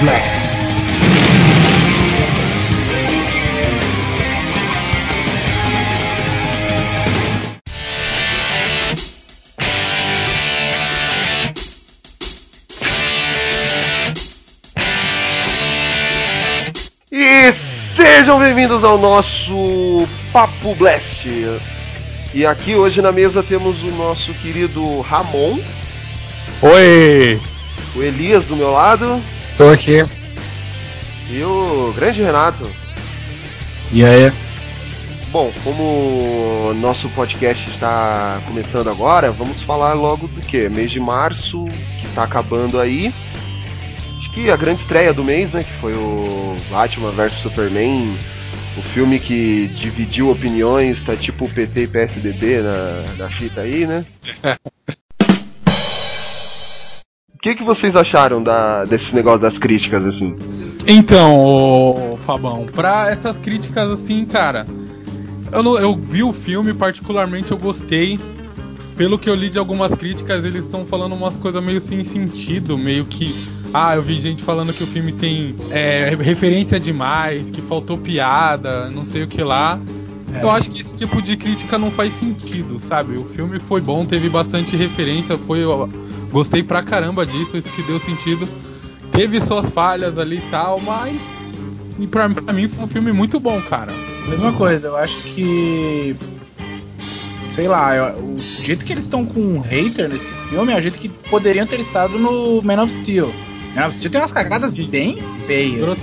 Blast. E sejam bem-vindos ao nosso Papo Blast. E aqui hoje na mesa temos o nosso querido Ramon, Oi! o Elias do meu lado Tô aqui. e o grande Renato. E aí? Bom, como nosso podcast está começando agora, vamos falar logo do que? Mês de março, que está acabando aí. Acho que a grande estreia do mês, né? Que foi o Batman vs Superman. O filme que dividiu opiniões, tá tipo o PT e PSDB na, na fita aí, né? O que, que vocês acharam da, desse negócio das críticas, assim? Então, ô, Fabão, pra essas críticas assim, cara, eu, não- eu vi o filme, particularmente eu gostei. Pelo que eu li de algumas críticas, eles estão falando umas coisas meio sem sentido, meio que. Ah, eu vi gente falando que o filme tem é, referência demais, que faltou piada, não sei o que lá. Eu acho que esse tipo de crítica não faz sentido, sabe? O filme foi bom, teve bastante referência, foi. Gostei pra caramba disso, isso que deu sentido. Teve suas falhas ali e tal, mas. E pra, pra mim foi um filme muito bom, cara. Mesma coisa, eu acho que. Sei lá, eu- o jeito que eles estão com um hater nesse filme é o jeito que poderiam ter estado no Man of Steel. Man of Steel tem umas cagadas bem feias.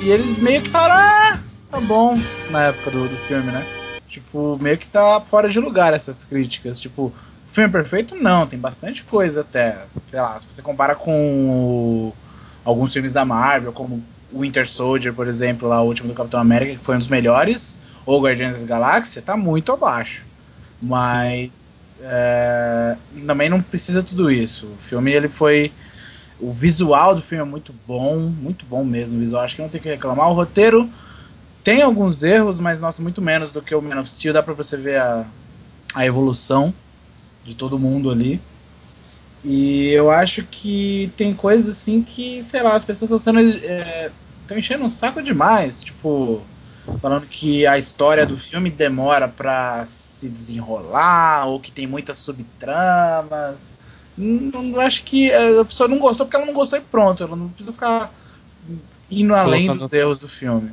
E eles meio que falaram, ah, tá bom, na época do, do filme, né? Tipo, meio que tá fora de lugar essas críticas. Tipo, filme perfeito? Não, tem bastante coisa até. Sei lá, se você compara com alguns filmes da Marvel, como Winter Soldier, por exemplo, lá o último do Capitão América, que foi um dos melhores, ou Guardiões da Galáxia, tá muito abaixo. Mas é, também não precisa tudo isso. O filme ele foi. O visual do filme é muito bom, muito bom mesmo. O visual, acho que não tem que reclamar. O roteiro tem alguns erros, mas nossa, muito menos do que o Man of Steel. Dá pra você ver a, a evolução de todo mundo ali. E eu acho que tem coisas assim que, sei lá, as pessoas estão sendo. estão enchendo um saco demais. Tipo, falando que a história do filme demora pra se desenrolar, ou que tem muitas subtramas. Não, não- acho que eh, a pessoa não gostou porque ela não gostou e pronto. Ela não precisa ficar indo além Colocando- dos erros do filme.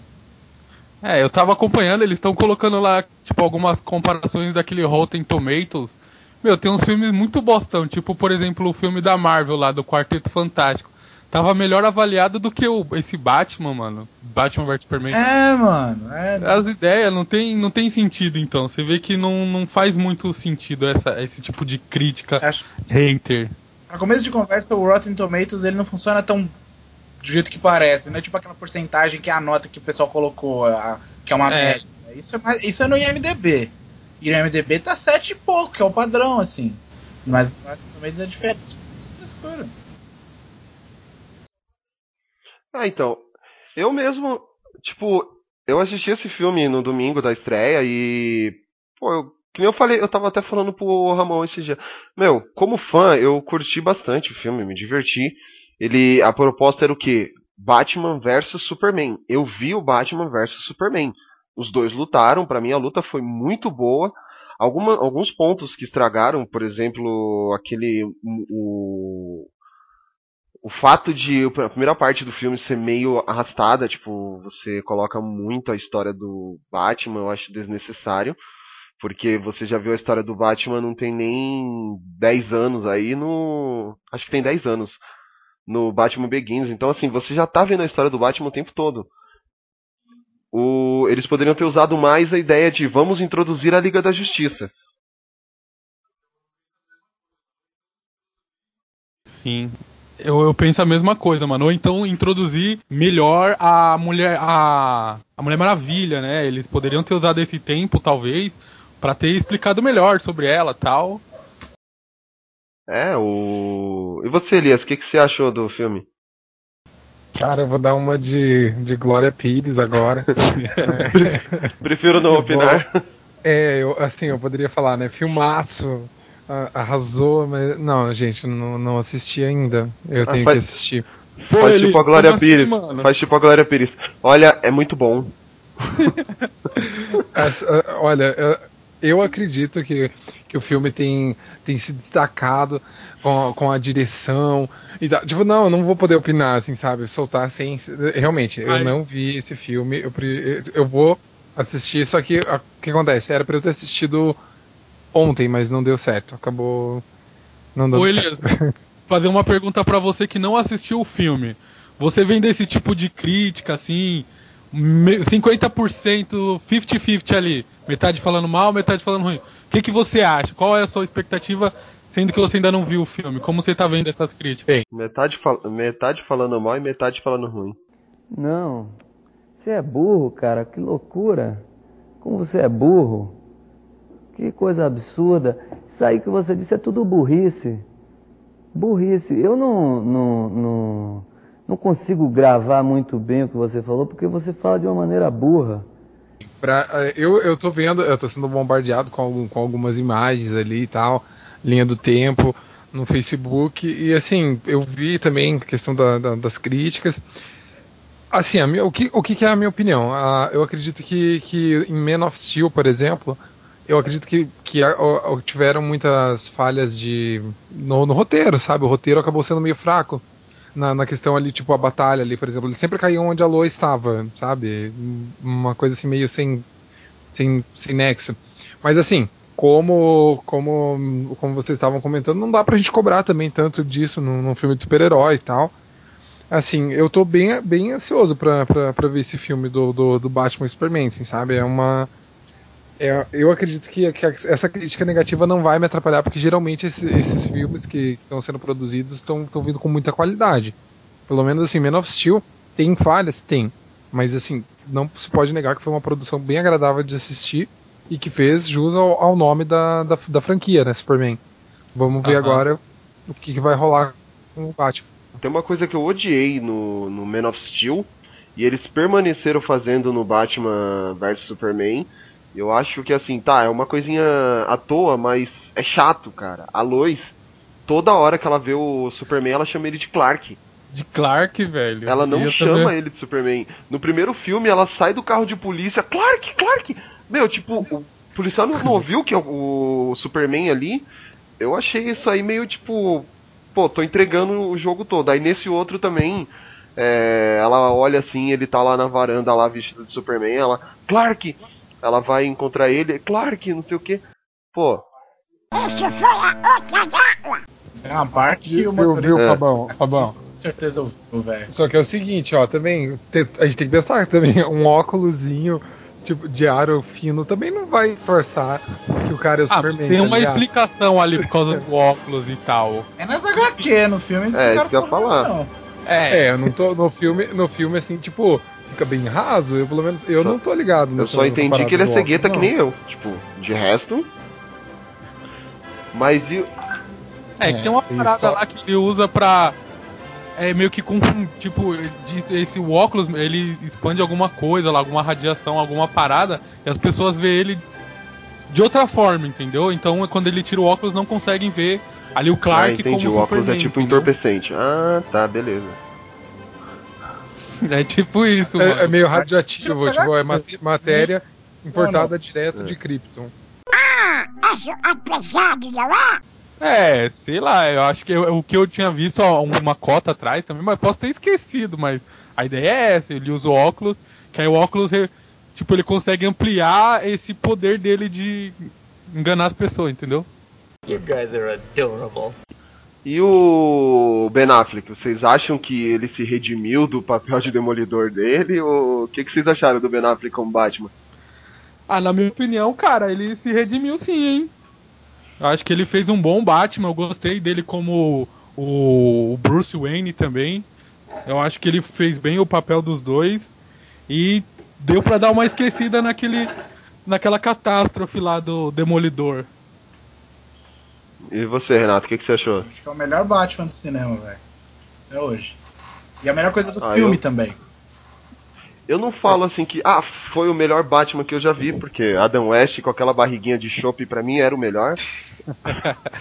É, eu tava acompanhando, eles estão colocando lá, tipo, algumas comparações daquele Rotten Tomatoes. Meu, tem uns filmes muito bostão, tipo, por exemplo, o filme da Marvel lá, do Quarteto Fantástico. Tava melhor avaliado do que o, esse Batman, mano. Batman vs Superman. É, mano. É, As ideias não tem, não tem sentido, então. Você vê que não, não faz muito sentido essa, esse tipo de crítica acho hater. Pra começo de conversa, o Rotten Tomatoes ele não funciona tão do jeito que parece, não é tipo aquela porcentagem que é a nota que o pessoal colocou, a- que é uma É. média. Isso é, mais- isso é no IMDB. E no IMDB tá 7 e pouco, que é o padrão, assim. Mas o Tomatoes é diferente. Ah, então, eu mesmo, tipo, eu assisti esse filme no domingo da estreia e, pô, eu, que nem eu falei, eu tava até falando pro Ramon esse dia. Meu, como fã, eu curti bastante o filme, me diverti. Ele, a proposta era o quê? Batman versus Superman. Eu vi o Batman versus Superman. Os dois lutaram, pra mim a luta foi muito boa. Alguma, alguns pontos que estragaram, por exemplo, aquele o, o fato de a primeira parte do filme ser meio arrastada, tipo, você coloca muito a história do Batman, eu acho desnecessário, porque você já viu a história do Batman não tem nem 10 anos aí no, acho que tem 10 anos no Batman Begins, então assim, você já tá vendo a história do Batman o tempo todo. O, eles poderiam ter usado mais a ideia de vamos introduzir a Liga da Justiça. Sim. Eu, eu penso a mesma coisa, mano. Ou então introduzir melhor a mulher. A, a Mulher Maravilha, né? Eles poderiam ter usado esse tempo, talvez, pra ter explicado melhor sobre ela tal. É, o. E você, Elias, o que, que você achou do filme? Cara, eu vou dar uma de, de Glória Pires agora. Prefiro não opinar. É, eu, assim, eu poderia falar, né? Filmaço, arrasou, mas. Não, gente, não, não assisti ainda. Eu Ah, tenho faz- que assistir. Pô, Faz ele- tipo a Glória assim, Pires. mano? Faz tipo a Glória Pires. Olha, é muito bom. Essa, olha, eu acredito que, que o filme tem, tem se destacado com, com a direção e tal. Tipo, não, eu não vou poder opinar, assim, sabe? Soltar sem. Realmente, eu Mas- não vi esse filme. Eu, eu vou assistir, só que o que acontece? Era pra eu ter assistido ontem, mas não deu certo. Acabou. Não dando Ô, certo. Elias, fazer uma pergunta pra você que não assistiu o filme. Você vem desse tipo de crítica, assim, 50%, 50-50 ali. Metade falando mal, metade falando ruim. O que, que você acha? Qual é a sua expectativa, sendo que você ainda não viu o filme? Como você tá vendo essas críticas? Metade, fal- metade falando mal e metade falando ruim. Não. Você é burro, cara. Que loucura. Como você é burro. Que coisa absurda. Isso aí que você disse é tudo burrice. Burrice. Eu não, não, não, não consigo gravar muito bem o que você falou, porque você fala de uma maneira burra. Pra, eh, eu, eu tô vendo, eu tô sendo bombardeado com, algum- com algumas imagens ali e tal, linha do tempo no Facebook, e assim, eu vi também a questão da- da- das críticas. Assim, a minha- o, que, o que é a minha opinião? Ah, eu acredito que, que em Man of Steel, por exemplo, eu acredito que, que tiveram muitas falhas de no, no roteiro, sabe? O roteiro acabou sendo meio fraco. Na, na questão ali, tipo, a batalha ali, por exemplo, ele sempre caiu onde a Lois estava, sabe? Uma coisa assim meio sem, sem, sem nexo. Mas assim, como, como, como vocês estavam comentando, não dá pra gente cobrar também tanto disso num, num filme de super-herói e tal. Assim, eu tô bem, bem ansioso pra, pra, pra ver esse filme do, do, do Batman e Superman, assim, sabe? É uma. É- eu acredito que, que essa crítica negativa não vai me atrapalhar, porque geralmente esse- esses filmes que estão sendo produzidos estão vindo com muita qualidade. Pelo menos assim, Man of Steel tem falhas? Tem. Mas assim, não se pode negar que foi uma produção bem agradável de assistir e que fez jus ao, ao nome da, da, da franquia, né, Superman. Vamos ver agora o que, que vai rolar com o Batman. Tem uma coisa que eu odiei no, no Man of Steel, e eles permaneceram fazendo no Batman vs Superman. Eu acho que assim, tá, é uma coisinha à toa, mas é chato, cara. A Lois, toda hora que ela vê o Superman, ela chama ele de Clark. De Clark, velho. Ela não chama também- ele de Superman. No primeiro filme, ela sai do carro de polícia, Clark, Clark! Meu, tipo, o policial não, não ouviu que é o, o Superman ali. Eu achei isso aí meio tipo. Pô, tô entregando o jogo todo. Aí nesse outro também. é, ela olha assim, ele tá lá na varanda, lá vestido de Superman. Ela, Clark! Ela vai encontrar ele, Clark, não sei o que. Pô, É uma parte que o motorista viu, É. Fabão? Fabão. com certeza ouviu, velho. Só que é o seguinte, ó, também a gente tem que pensar que também um óculosinho tipo de aro fino também não vai esforçar que o cara é o Ah, mas Superman. tem tá uma ligado? explicação ali por causa do óculos e tal. É nas HQ, no filme. É, isso que eu ia falar. não. É, eu não tô no filme, no filme assim, tipo, fica bem raso, eu pelo menos eu Só- não tô ligado eu só entendi que ele é cegueta que óculos, nem eu. Tipo, de resto. Mas e. É, É, que tem uma parada só- lá que ele usa pra. É meio que com. Tipo, esse óculos, ele expande alguma coisa lá, alguma radiação, alguma parada, e as pessoas veem ele de outra forma, entendeu? Então quando ele tira o óculos não conseguem ver ali o ah, Clark entendi, como o óculos Superman, é tipo entendeu? entorpecente. Ah, tá, beleza. É tipo isso, É, mano. é meio radioativo, tipo, é ma- matéria importada direto É. de Krypton. É, sei lá, eu acho que eu- o que eu tinha visto há uma cota atrás também, mas posso ter esquecido, mas a ideia é essa, ele usa o óculos, que aí o óculos, re- tipo, ele consegue ampliar esse poder dele de enganar as pessoas, entendeu? You guys are adorable. E o Ben Affleck, vocês acham que ele se redimiu do papel de demolidor dele? Ou o que, que vocês acharam do Ben Affleck como Batman? Ah, na minha opinião, cara, ele se redimiu sim, hein? Eu acho que ele fez um bom Batman, eu gostei dele como o Bruce Wayne também. Eu acho que ele fez bem o papel dos dois e deu pra dar uma esquecida naquele naquela catástrofe lá do Demolidor. E você, Renato, o que, que você achou? Acho que é o melhor Batman do cinema, velho. Até hoje. E a melhor coisa do Ah, filme eu- também. Eu não falo assim que, ah, foi o melhor Batman que eu já vi, porque Adam West com aquela barriguinha de chopp pra mim era o melhor.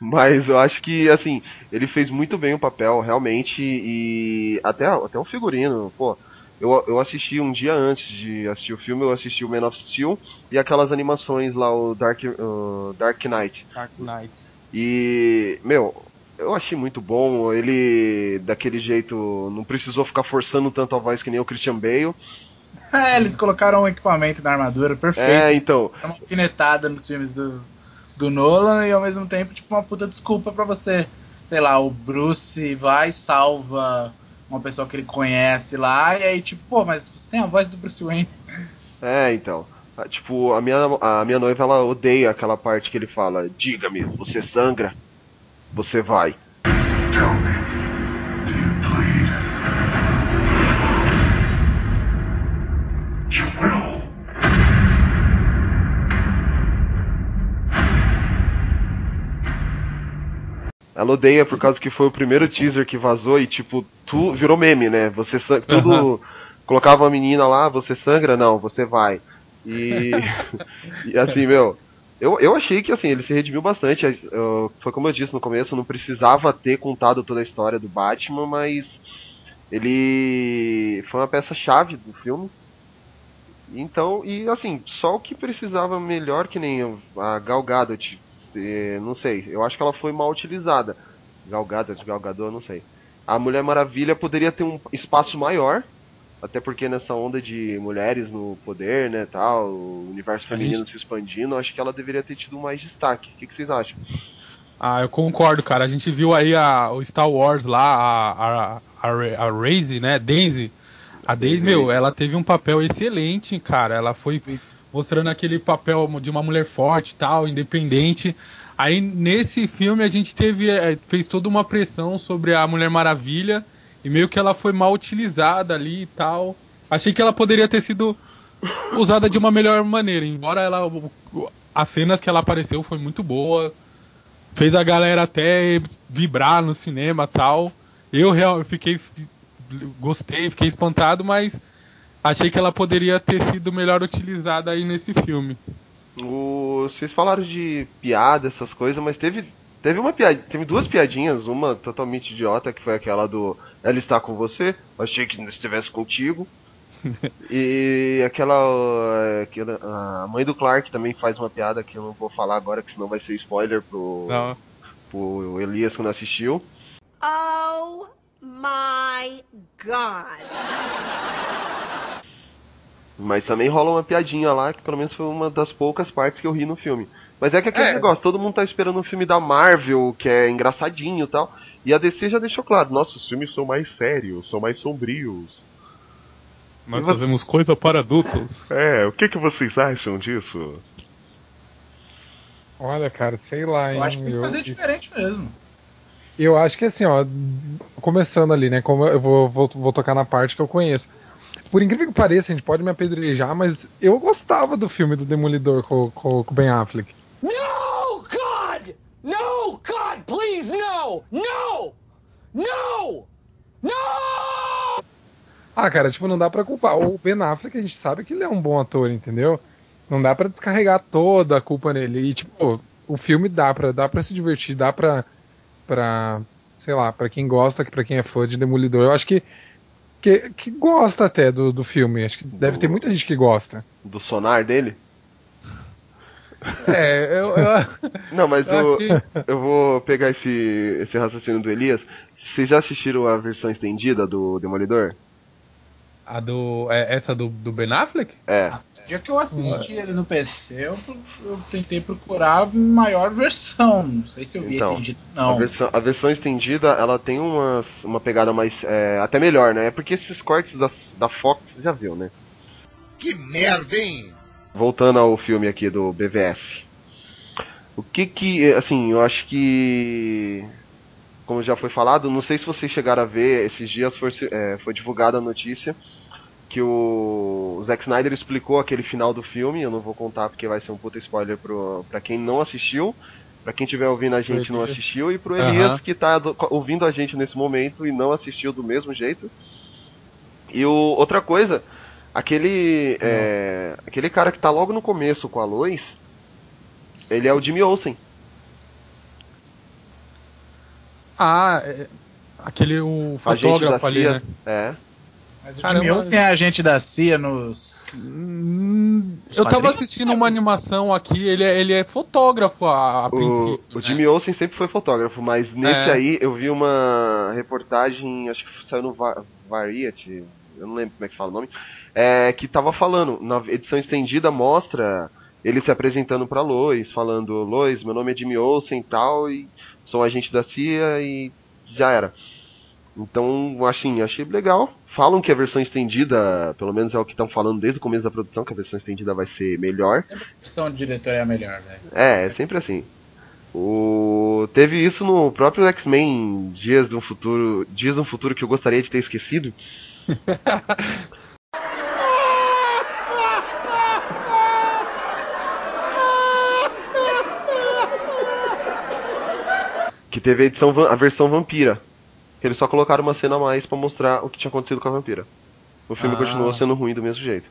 Mas eu acho que, assim, ele fez muito bem o papel, realmente, e até, até o figurino, pô. Eu, eu assisti um dia antes de assistir o filme, eu assisti o Man of Steel e aquelas animações lá, o Dark, uh, Dark Knight. Dark Knight. E, meu, eu achei muito bom. Ele, daquele jeito, não precisou ficar forçando tanto a voz que nem o Christian Bale. É, eles colocaram um equipamento na armadura perfeito. É, então. É uma alfinetada nos filmes do, do Nolan e ao mesmo tempo, tipo, uma puta desculpa pra você. Sei lá, o Bruce vai, salva uma pessoa que ele conhece lá, e aí, tipo, pô, mas você tem a voz do Bruce Wayne. É, então. Ah, Tipo, a minha, a minha noiva, ela odeia aquela parte que ele fala: Diga-me, você sangra? Você vai. Ela odeia por causa que foi o primeiro teaser que vazou e, tipo, tu virou meme, né? Você tudo. Aham. Colocava uma menina lá, você sangra? Não, você vai. E. e assim, meu. Eu, eu achei que assim, ele se redimiu bastante. Eu- foi como eu disse no começo, não precisava ter contado toda a história do Batman, mas ele foi uma peça-chave do filme. Então, e assim, só o que precisava melhor que nem a Gal Gadot, não sei, eu acho que ela foi mal utilizada. Gal Gadot, Gal Gadot, não sei. A Mulher Maravilha poderia ter um espaço maior, até porque nessa onda de mulheres no poder, né, tal, o universo feminino gente- se expandindo, eu acho que ela deveria ter tido mais destaque. O que, que vocês acham? Ah, eu concordo, cara. A gente viu aí a, o Star Wars lá, a, a, a, a Raze, né? Daisy. A Daisy, meu, ela teve um papel excelente, cara. Ela foi mostrando aquele papel de uma mulher forte tal, independente. Aí nesse filme a gente teve, eh, fez toda uma pressão sobre a Mulher Maravilha e meio que ela foi mal utilizada ali e tal. Achei que ela poderia ter sido usada de uma melhor maneira, embora ela as cenas que ela apareceu foi muito boa, fez a galera até vibrar no cinema tal. Eu real, eu fiquei gostei, fiquei espantado, mas achei que ela poderia ter sido melhor utilizada aí nesse filme. O- vocês falaram de piada, essas coisas, mas teve, teve uma piada, teve duas piadinhas, uma totalmente idiota, que foi aquela do Ela está com você, achei que não estivesse contigo. e aquela, aquela. A mãe do Clark também faz uma piada que eu não vou falar agora, que senão vai ser spoiler pro, Não. pro Elias que não assistiu. Oh my god. Mas também rola uma piadinha lá, que pelo menos foi uma das poucas partes que eu ri no filme. Mas é que aquele É. negócio, todo mundo tá esperando um filme da Marvel, que é engraçadinho e tal. E a DC já deixou claro, nossos filmes são mais sérios, são mais sombrios. Nós E você- fazemos coisa para adultos. É, o que, que vocês acham disso? Olha, cara, sei lá, hein? Eu acho que tem que eu- fazer diferente mesmo. Eu acho que assim, ó, começando ali, né? Como eu vou, vou, vou tocar na parte que eu conheço. Por incrível que pareça, a gente pode me apedrejar, mas eu gostava do filme do Demolidor com, com, com o Ben Affleck. No, God! No, God, please, no! No! No! No! Ah, cara, tipo, não dá pra culpar. O Ben Affleck, a gente sabe que ele é um bom ator, entendeu? Não dá pra descarregar toda a culpa nele. E, tipo, o filme dá pra, dá pra se divertir, dá pra, pra. Sei lá, pra quem gosta, pra quem é fã de Demolidor. Eu acho que. Que, que gosta até do, do filme. Acho que deve ter muita gente que gosta. Do sonar dele? É, eu. eu Não, mas Eu eu, achei- eu vou pegar esse, esse raciocínio do Elias. Vocês já assistiram a versão estendida do Demolidor? A do. é essa do, do Ben Affleck? É. O dia que eu assisti ele no PC, eu, eu tentei procurar a maior versão. Não sei se eu vi Então, estendido. A Não. versão, a versão estendida, ela tem umas, uma pegada mais. é, até melhor, né? É porque esses cortes da, da Fox, você já viu, né? Que merda, hein? Voltando ao filme aqui do BVS. O que que. Assim, eu acho que. Como já foi falado, não sei se vocês chegaram a ver, esses dias foi, é, foi divulgada a notícia que o, o Zack Snyder explicou aquele final do filme. Eu não vou contar porque vai ser um puta spoiler pro, pra quem não assistiu. Pra quem estiver ouvindo a gente e não assistiu, e pro. Elias que tá do- ouvindo a gente nesse momento e não assistiu do mesmo jeito. E o, outra coisa, aquele. é, aquele cara que tá logo no começo com a Lois, ele é o Jimmy Olsen. Ah, é, aquele o fotógrafo da ali, CIA. né? É. Mas o Caramba. Jimmy Olsen é agente da CIA nos. Hum, Eu tava assistindo uma animação aqui, ele é, ele é fotógrafo a, a O, princípio. o né? Jimmy Olsen sempre foi fotógrafo, mas nesse É. aí eu vi uma reportagem, acho que saiu no Va- Variety, eu não lembro como é que fala o nome, é, que tava falando, na edição estendida mostra ele se apresentando pra Lois, falando, Lois, meu nome é Jimmy Olsen e tal, e sou um agente da CIA e já era. Então, assim, achei legal. Falam que a versão estendida, pelo menos é o que estão falando desde o começo da produção, que a versão estendida vai ser melhor. A opção de diretor é a melhor, velho. É, é sempre assim. O... Teve isso no próprio X-Men Dias do Futuro. Dias do Futuro que eu gostaria de ter esquecido. que teve a edição a versão vampira. Que eles só colocaram uma cena a mais pra mostrar o que tinha acontecido com a vampira. O filme Ah. continuou sendo ruim do mesmo jeito.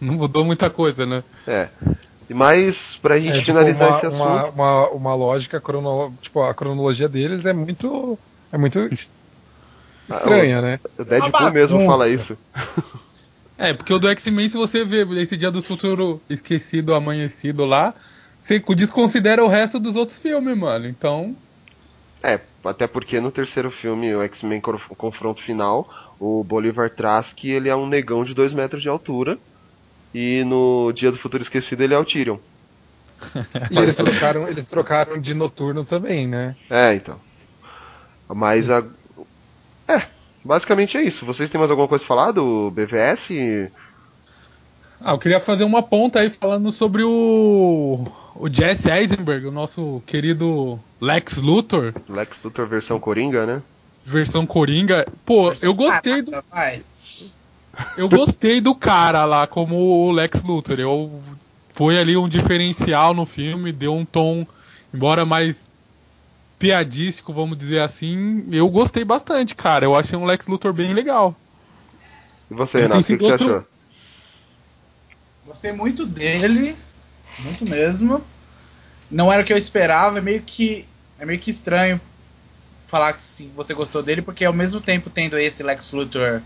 Não mudou muita coisa, né? É. Mais pra gente É, tipo, finalizar uma, esse assunto. Uma, uma, uma lógica cronológica, tipo, a cronologia deles é muito. É muito estranha, né? O Deadpool Uma mesmo fala isso. É, porque o do X-Men, se você vê esse Dia do Futuro esquecido, amanhecido lá, você desconsidera o resto dos outros filmes, mano. Então, É, até porque no terceiro filme, o X-Men Conf- Confronto Final, o Bolivar traz que ele é um negão de 2 metros de altura. E no Dia do Futuro Esquecido ele é o Tyrion. E eles trocaram, eles trocaram de noturno também, né? É, então. Mas a. É, basicamente é isso. Vocês têm mais alguma coisa a falar do BVS? Ah, eu queria fazer uma ponta aí falando sobre o o Jesse Eisenberg, o nosso querido Lex Luthor, Lex Luthor versão Coringa, né? versão Coringa. Pô, eu gostei do. Eu gostei do cara lá como o Lex Luthor. Eu foi ali um diferencial no filme, deu um tom, embora mais piadístico, vamos dizer assim. Eu gostei bastante, cara. Eu achei um Lex Luthor bem legal. E você, Renato, o que, que você outro- achou? Gostei muito dele, muito mesmo. Não era o que eu esperava, é meio que é meio que estranho falar que se você gostou dele, porque ao mesmo tempo tendo esse Lex Luthor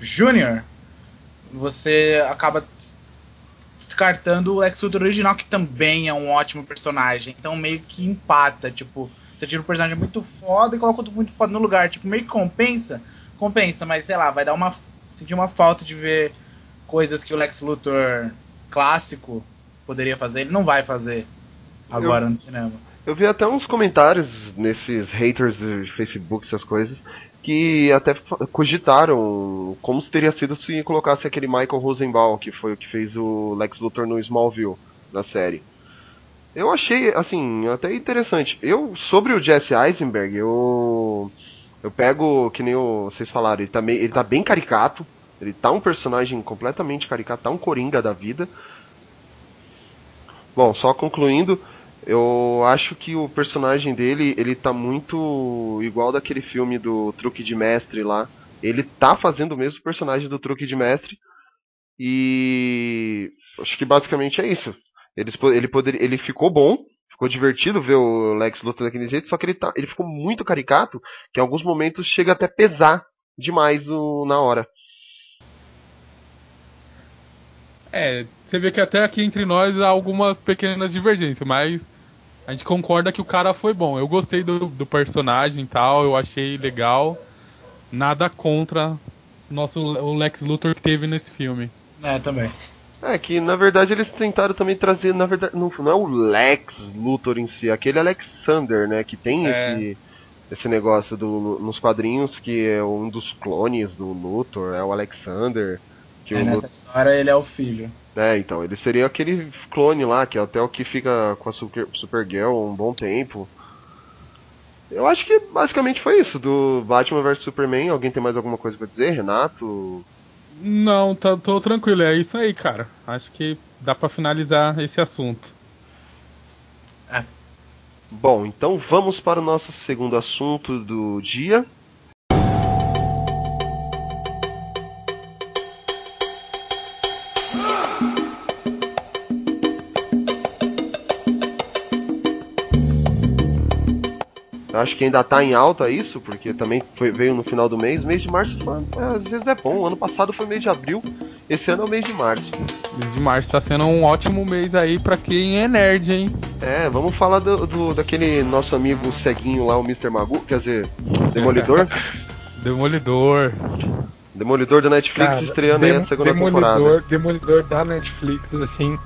Jr., você acaba descartando o Lex Luthor original, que também é um ótimo personagem. Então meio que empata, tipo, você tira um personagem muito foda e coloca outro muito foda no lugar, tipo, meio que compensa, compensa, mas sei lá, vai dar uma sentir uma falta de ver coisas que o Lex Luthor clássico poderia fazer, ele não vai fazer agora no cinema. Eu vi até uns comentários nesses haters de Facebook, essas coisas, que até cogitaram como teria sido se colocasse aquele Michael Rosenbaum, que foi o que fez o Lex Luthor no Smallville, na série. Eu achei, assim, até interessante. Eu, sobre o Jesse Eisenberg, eu. Eu pego, que nem o- vocês falaram, ele tá, meio, ele tá bem caricato. Ele tá um personagem completamente caricato, tá um coringa da vida. Bom, só concluindo, eu acho que o personagem dele, ele tá muito igual daquele filme do Truque de Mestre lá. Ele tá fazendo o mesmo personagem do Truque de Mestre. E acho que basicamente é isso. Eles, po- ele, poderia, ele ficou bom, ficou divertido ver o Lex Luthor daquele jeito, só que ele, tá, ele ficou muito caricato, que em alguns momentos chega até pesar demais o, na hora. É, você vê que até aqui entre nós há algumas pequenas divergências, mas a gente concorda que o cara foi bom. Eu gostei do, do personagem e tal, eu achei legal. Nada contra o nosso o Lex Luthor que teve nesse filme. É, também. É que na verdade eles tentaram também trazer, na verdade, não, não é o Lex Luthor em si, é aquele Alexander, né, que tem É. esse esse negócio do nos quadrinhos que é um dos clones do Luthor, é o Alexander, que É, o nessa história ele é o filho. é, então, ele seria aquele clone lá, que é até o que fica com a Super, Supergirl um bom tempo. Eu acho que basicamente foi isso do Batman vs Superman. Alguém tem mais alguma coisa pra dizer, Renato? Não, tá, tô tranquilo, é isso aí, cara. Acho que dá pra finalizar esse assunto. Bom, então vamos para o nosso segundo assunto do dia. Acho que ainda tá em alta isso, porque também foi- veio no final do mês. Mês de março foi- é, às vezes é bom. Ano passado foi mês de abril, esse ano é o mês de março. Mês de março tá sendo um ótimo mês aí pra quem é nerd, hein? É, vamos falar do, do- daquele nosso amigo ceguinho lá, o Mr. Magu, quer dizer, Demolidor. Demolidor. Demolidor da Netflix Cara, estreando aí a segunda Demolidor, temporada. Demolidor da Netflix, assim,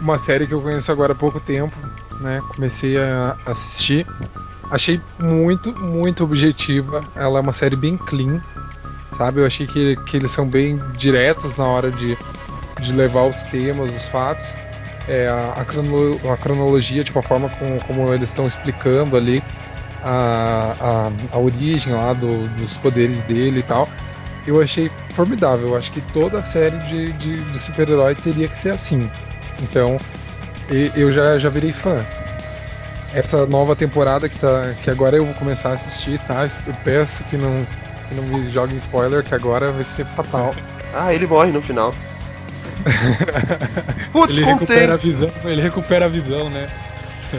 uma série que eu conheço agora há pouco tempo, né? Comecei a assistir. Achei muito, muito objetiva. Ela é uma série bem clean, sabe? Eu achei que, que eles são bem diretos na hora de, de levar os temas, os fatos. É, a, a, crono- a cronologia, tipo, a forma como, como eles estão explicando ali a, a, a origem lá do- dos poderes dele e tal eu achei formidável. Eu acho que toda série de, de, de super-herói teria que ser assim. Então, eu já, já virei fã. Essa nova temporada que, tá, que agora eu vou começar a assistir, tá? Eu peço que não, que não me joguem spoiler, que agora vai ser fatal. Ah, ele morre no final. Putz, Ele contei. recupera a visão, ele recupera a visão, né?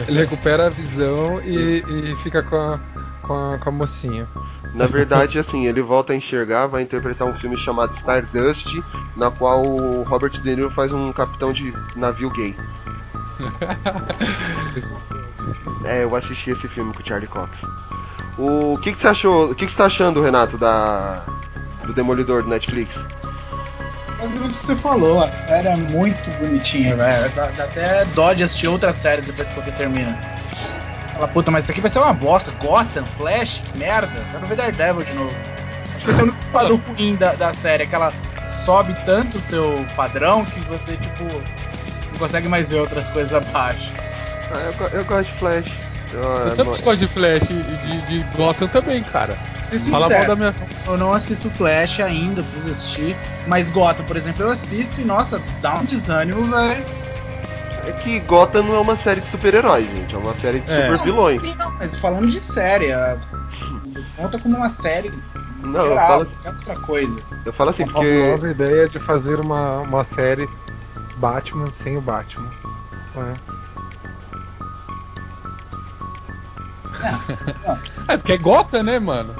Ele recupera a visão e, e fica com a, com, a, com a mocinha. Na verdade, assim, ele volta a enxergar, vai interpretar um filme chamado Stardust, na qual o Robert De Niro faz um capitão de navio gay. É, eu assisti esse filme com o Charlie Cox. O que, que você achou? O que, que você tá achando, Renato, da do Demolidor do Netflix? Basicamente o que você falou, a série é muito bonitinha, velho. Dá, dá até dó de assistir outra série depois que você termina. Fala, puta, mas isso aqui vai ser uma bosta. Gotham, Flash, que merda. Quero ver Daredevil de novo. Acho que esse é o único lado ruim da, da série, é que ela sobe tanto o seu padrão que você, tipo, não consegue mais ver outras coisas abaixo. Eu, go- eu gosto de Flash. Eu, Eu também gosto de Flash e de, de Gotham também, cara. Fala mal da minha. eu não assisto Flash ainda, preciso assistir. Mas Gotham, por exemplo, eu assisto e, nossa, dá um desânimo, velho. É que Gotham não é uma série de super-heróis, gente. É uma série de É. super vilões. Sim, não, mas falando de série, a- conta como uma série Não, eu geral, falo, qualquer outra coisa. eu falo assim, A porque. fabulosa ideia de fazer uma, uma série Batman sem o Batman. né? É porque é Gotham, né, mano?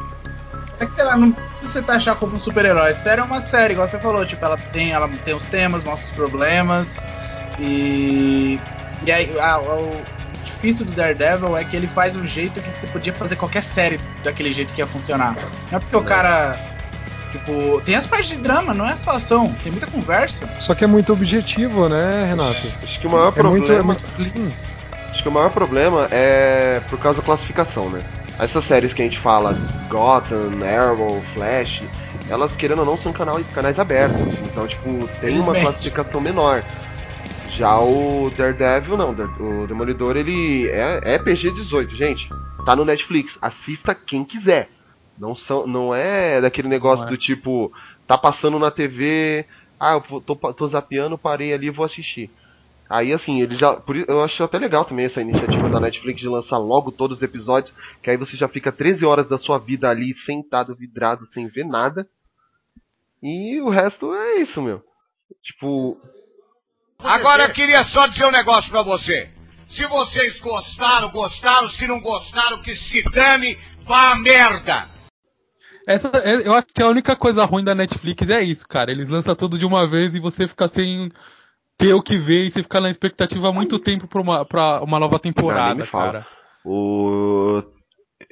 É que, sei lá, não precisa você taxar como um super-herói. Série é uma série, igual você falou, tipo, ela tem, ela tem os temas, mostra os problemas. E. E aí, a- o difícil do Daredevil é que ele faz um jeito que você podia fazer qualquer série daquele jeito que ia funcionar. Não é porque o cara. Tipo, tem as partes de drama, não é só ação, tem muita conversa. Só que é muito objetivo, né, Renato? Acho que o maior É muito, problema. é muito clean. Acho que o maior problema é por causa da classificação, né? Essas séries que a gente fala, Gotham, Arrow, Flash, elas querendo ou não são canal, canais abertos. Então, tipo, tem uma classificação menor. Já o Daredevil, não. O Demolidor, ele é, é PG-18, gente. Tá no Netflix. Assista quem quiser. Não, são, não é daquele negócio é. do tipo, tá passando na TV, ah, eu tô, tô zapeando, parei ali e vou assistir. Aí assim, ele já. Por, eu acho até legal também essa iniciativa da Netflix de lançar logo todos os episódios, que aí você já fica 13 horas da sua vida ali sentado, vidrado, sem ver nada. E o resto é isso, meu. Tipo, Agora eu queria só dizer um negócio pra você. Se vocês gostaram, gostaram. Se não gostaram, que se dane, vá a merda. Essa, eu acho que a única coisa ruim da Netflix é isso, cara. Eles lançam tudo de uma vez e você fica sem ter o que ver e você fica na expectativa há muito tempo pra uma, pra uma nova temporada, fala. cara. o.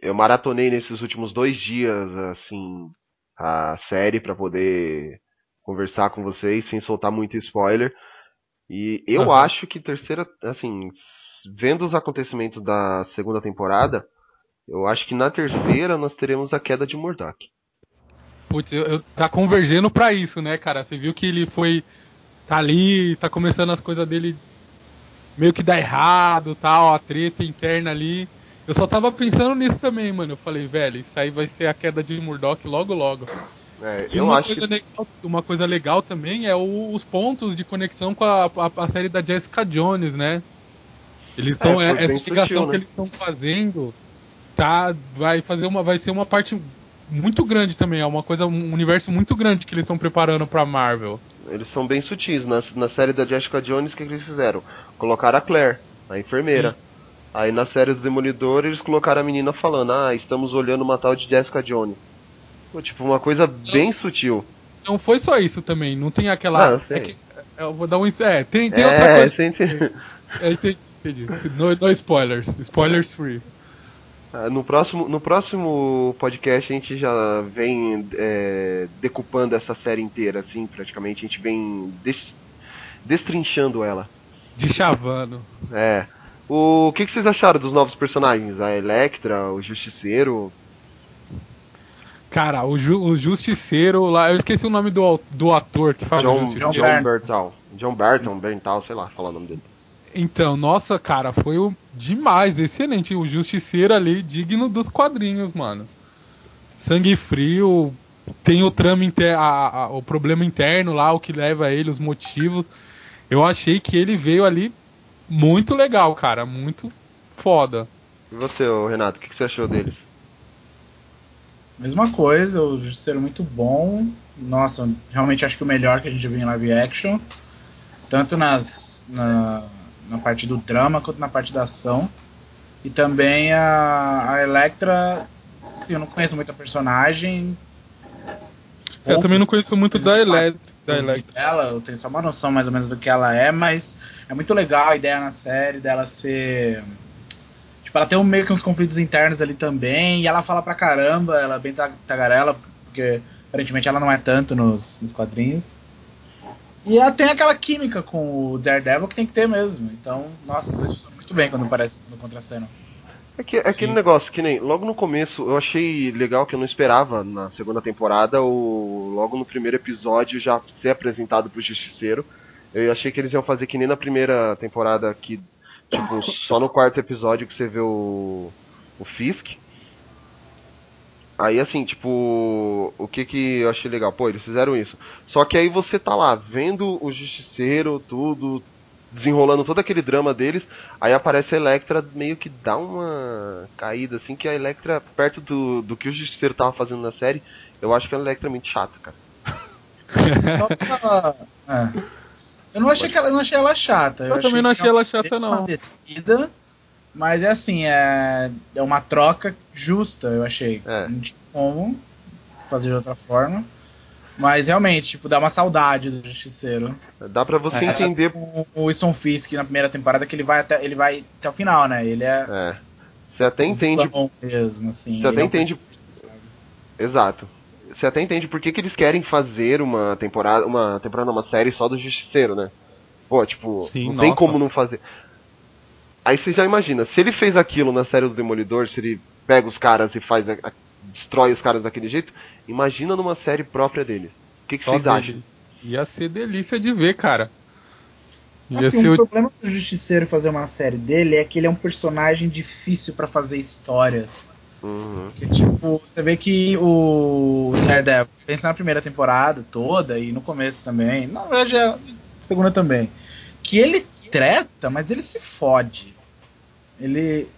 Eu maratonei nesses últimos dois dias, assim, a série pra poder conversar com vocês sem soltar muito spoiler. E eu Aham. acho que terceira, assim, vendo os acontecimentos da segunda temporada, eu acho que na terceira nós teremos a queda de Murdoch. Putz, eu, eu- tá convergendo pra isso, né, cara? Você viu que ele foi. Tá ali, tá começando as coisas dele meio que dar errado tal, a treta interna ali. Eu só tava pensando nisso também, mano. Eu falei, velho, isso aí vai ser a queda de Murdoch logo logo. É, E uma, coisa que legal, uma coisa legal também é o- os pontos de conexão com a, a- a série da Jessica Jones, né? Eles estão. É, foi essa ligação sutil, né? que eles estão fazendo tá, vai fazer uma. Vai ser uma parte muito grande também. É uma coisa, um universo muito grande que eles estão preparando pra Marvel. Eles são bem sutis. Na, na série da Jessica Jones, o que, que eles fizeram? Colocaram a Claire, a enfermeira. Aí na série do Demolidor eles colocaram a menina falando, ah, estamos olhando uma tal de Jessica Jones. Pô, Tipo, uma coisa bem sutil. Não foi só isso também, não tem aquela. Não, eu sei. é que- eu vou dar um. É, tem, tem é, outra coisa. entende? É, entendi, entendi. No, no spoilers. Spoilers free. Ah, No próximo, no próximo podcast a gente já vem é, decupando essa série inteira, assim, praticamente. A gente vem des- destrinchando ela. De chavando. É. O que, que vocês acharam dos novos personagens? A Electra, o Justiceiro? Cara, o, ju, o Justiceiro lá. Eu esqueci o nome do, do ator que faz o John, Justiceiro. John. Bertal. John Barton, Bertal, sei lá, falar o nome dele. Então, nossa, cara, foi o- demais, excelente. O Justiceiro ali, digno dos quadrinhos, mano. Sangue frio, tem o trama inter... a- a- o problema interno lá, o que leva a ele, os motivos. Eu achei que ele veio ali muito legal, cara, muito foda. E você, Renato, o que, que você achou deles? Mesma coisa, o Justiceiro muito bom. Nossa, realmente acho que o melhor que a gente viu em live action. Tanto nas, na, na parte do drama quanto na parte da ação. E também a, a Electra. Assim, eu não conheço muito a personagem. Eu também não conheço muito da Electra. Da Electra. Ela, eu tenho só uma noção mais ou menos do que ela é, mas é muito legal a ideia na série dela ser. Tipo, ela tem um, meio que uns conflitos internos ali também, e ela fala pra caramba, ela é bem ta- tagarela, porque aparentemente ela não é tanto nos, nos quadrinhos. E ela tem aquela química com o Daredevil que tem que ter mesmo. Então, nossa, os dois funcionam muito bem quando aparecem no contracena. É, que, é aquele negócio que nem logo no começo eu achei legal que eu não esperava na segunda temporada ou logo no primeiro episódio já ser apresentado pro Justiceiro. Eu achei que eles iam fazer que nem na primeira temporada que tipo só no quarto episódio que você vê o o Fisk. Aí assim, tipo, o que que eu achei legal? Pô, eles fizeram isso. Só que aí você tá lá vendo o Justiceiro, tudo, desenrolando todo aquele drama deles, aí aparece a Electra, meio que dá uma caída, assim, que a Electra, perto do, do que o Justiceiro tava fazendo na série, eu acho que a Electra é muito chata, cara. Só pra- é. Eu não achei, que ela, eu não achei ela chata. Eu também não achei ela chata, não. Descida, mas é assim, é, é uma troca justa, eu achei. É. Não tinha como fazer de outra forma. Mas realmente, tipo, dá uma saudade do Justiceiro. Dá pra você É, entender. O, o Wilson Fisk na primeira temporada que ele vai até, ele vai até o final, né? Ele é. É. Você até entende. bom mesmo, assim. Você até é um entende. Exato. Você até entende por que, que eles querem fazer uma temporada, uma temporada, uma série só do Justiceiro, né? Pô, tipo, Sim, não tem nossa. como não fazer. Aí você já imagina, se ele fez aquilo na série do Demolidor, se ele pega os caras e faz a- a- destrói os caras daquele jeito, imagina numa série própria dele. O que, que vocês dele. acham? Ia ser delícia de ver, cara. Ia Assim, ser o problema do Justiceiro fazer uma série dele é que ele é um personagem difícil pra fazer histórias. Uhum. Que, tipo, você vê que o Daredevil, pensa na primeira temporada toda e no começo também, na verdade é segunda também, que ele treta, mas ele se fode. Ele,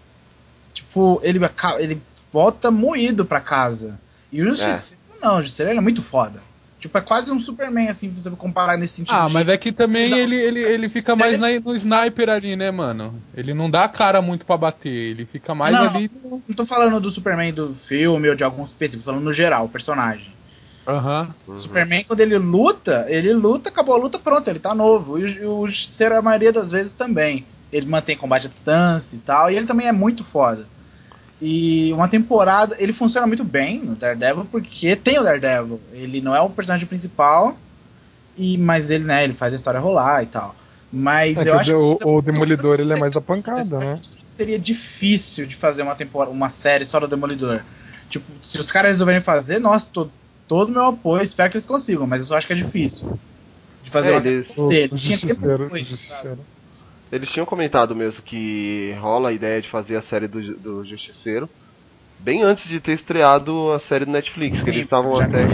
tipo, ele, aca- ele volta moído pra casa. E o Justiceiro, não, o Justiceiro ele é muito foda. Tipo, é quase um Superman, assim, se você comparar nesse sentido. Ah, mas é que também Não. ele, ele, ele fica mais na- no sniper ali, né, mano? Ele não dá a cara muito pra bater, ele fica mais Não. ali. Não tô falando do Superman do filme ou de algum específico, tô falando no geral, o personagem. Aham. uhum. O Superman, quando ele luta, ele luta, acabou a luta, pronto, ele tá novo. E o, o Justiceiro, a maioria das vezes, também. Ele mantém combate à distância e tal, e ele também é muito foda. E uma temporada, ele funciona muito bem no Daredevil, porque tem o Daredevil. Ele não é o personagem principal, e mas ele, né, ele faz a história rolar e tal. Mas É eu acho o, que o Demolidor ele é mais a pancada, né? seria difícil de fazer uma temporada, uma série só do Demolidor. Tipo, se os caras resolverem fazer, nossa, to, todo o meu apoio, espero que eles consigam, mas eu só acho que é difícil. De fazer É, uma série eles- O, dele. o Tinha que ter o muito. Eles tinham comentado mesmo que rola a ideia de fazer a série do, do Justiceiro bem antes de ter estreado a série do Netflix, que Sim, eles estavam até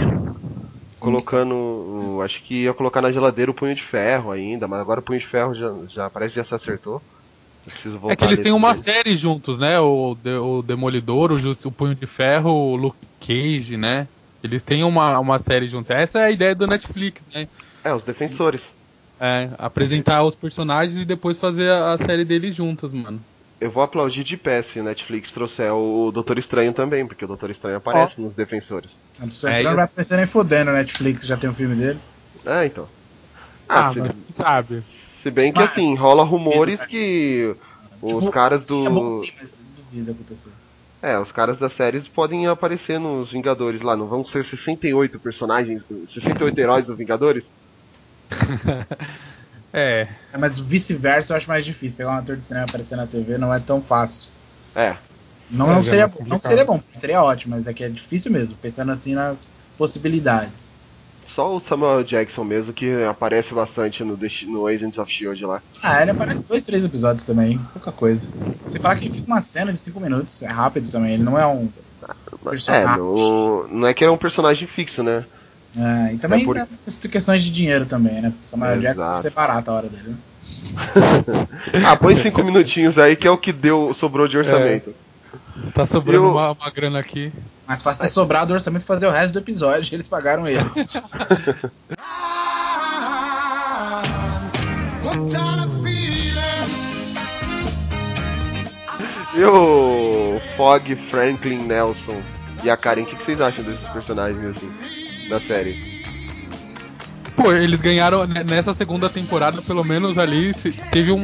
colocando, o- acho que ia colocar na geladeira o Punho de Ferro ainda, mas agora o Punho de Ferro já, já parece que já se acertou. É que eles têm uma série juntos, né? O, De- o Demolidor, o, Justi- o Punho de Ferro, o Luke Cage, né? Eles têm uma, uma série juntos. Essa é a ideia do Netflix, né? É, os defensores. É, apresentar os personagens e depois fazer a, a série deles juntos, mano. eu vou aplaudir de pé se Netflix trouxer o Doutor Estranho também, porque o Doutor Estranho aparece Nossa. nos Defensores. A do É, não vai aparecer nem fodendo, Netflix já tem um filme dele. É, então. Ah, se, mas sabe? se bem que Mas- assim, rola rumores que os Tipo, caras sim, É bom do. sim, mas duvido acontecer. É, os caras das séries podem aparecer nos Vingadores lá, não vão ser 68 personagens, 68 heróis dos Vingadores? É. É, mas vice-versa eu acho mais difícil. Pegar um ator de cinema aparecer na TV não é tão fácil. É. Não, É, não seria, é não seria bom, seria ótimo, mas é que é difícil mesmo, pensando assim nas possibilidades. Só o Samuel Jackson mesmo que aparece bastante no, no Agents of Shield lá. Ah, ele aparece dois, três episódios também, pouca coisa. Você fala que ele fica uma cena de cinco minutos, é rápido também, ele não é um. É, Personagem. não, não é que ele é um personagem fixo, né? É, e também É por- é questões de dinheiro também, né? Samuel Jackson Exato. por ser barato a hora dele. Né? Ah, põe cinco minutinhos aí que é o que deu, sobrou de orçamento. Tá sobrando Eu- uma, uma grana aqui. Mas fácil ter sobrado o orçamento e fazer o resto do episódio, eles pagaram ele. E o Fog Franklin Nelson e a Karen, o que, que vocês acham desses personagens assim, da série? Pô, eles ganharam né, nessa segunda temporada, pelo menos ali, teve um,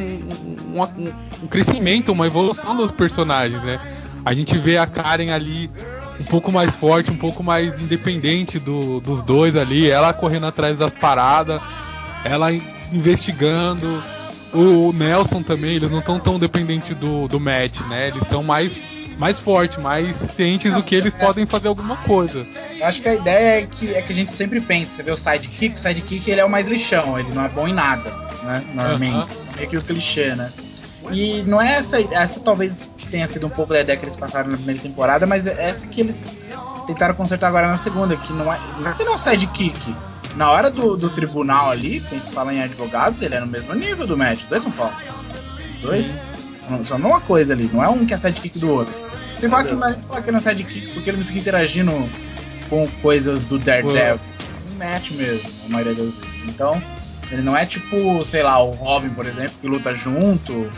um, um- crescimento, uma evolução dos personagens, né? A gente vê a Karen ali um pouco mais forte, um pouco mais independente do- dos dois ali, ela correndo atrás das paradas, ela in- investigando. O Nelson também, eles não estão tão dependentes do, do Matt, né? Eles estão mais, mais fortes, mais cientes do que eles podem fazer alguma coisa. Eu acho que a ideia é que, é que a gente sempre pensa, você vê o sidekick, o sidekick ele é o mais lixão, ele não é bom em nada, né? Normalmente. Aham. Meio que o clichê, né? E não é essa, essa talvez tenha sido um pouco da ideia que eles passaram na primeira temporada, mas é essa que eles tentaram consertar agora na segunda, que não é, não é que não é um sidekick. Na hora do, do tribunal ali, quem se fala em advogados, ele é no mesmo nível do os dois são fortes. Dois são- são a mesma coisa ali, não é um que é sidekick do outro. Você fala que não é fala que não é sidekick porque ele não fica interagindo com coisas do Daredevil. Um match mesmo, a maioria das vezes. Então, ele não é tipo, sei lá, o Robin, por exemplo, que luta junto,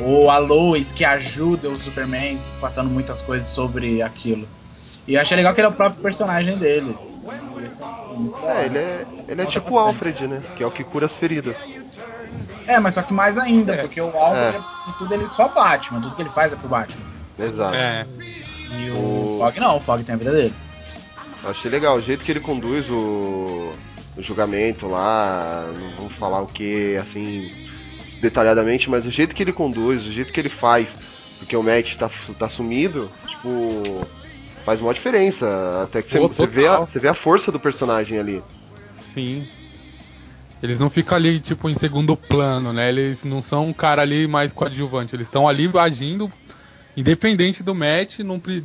ou a Lois que ajuda o Superman passando muitas coisas sobre aquilo. E eu achei legal que ele é o próprio personagem dele. É É, ele é, ele é tipo o. Alfred, né? Que é o que cura as feridas. É, mas só que mais ainda, É. porque o Alfred, É. é. tudo ele só Batman, tudo que ele faz é pro Batman. Exato. É. E o O- Fog não, o Fog tem a vida dele. Achei legal o jeito que ele conduz o, o julgamento lá. Não vamos falar o que, assim, detalhadamente, mas o jeito que ele conduz, o jeito que ele faz, porque o Matt tá, tá sumido, tipo, faz uma diferença. Até que você, Pô, você vê, a, você vê a força do personagem ali. Sim. Eles não ficam ali, tipo, em segundo plano, né? Eles não são um cara ali mais coadjuvante. Eles estão ali agindo independente do match, não pre-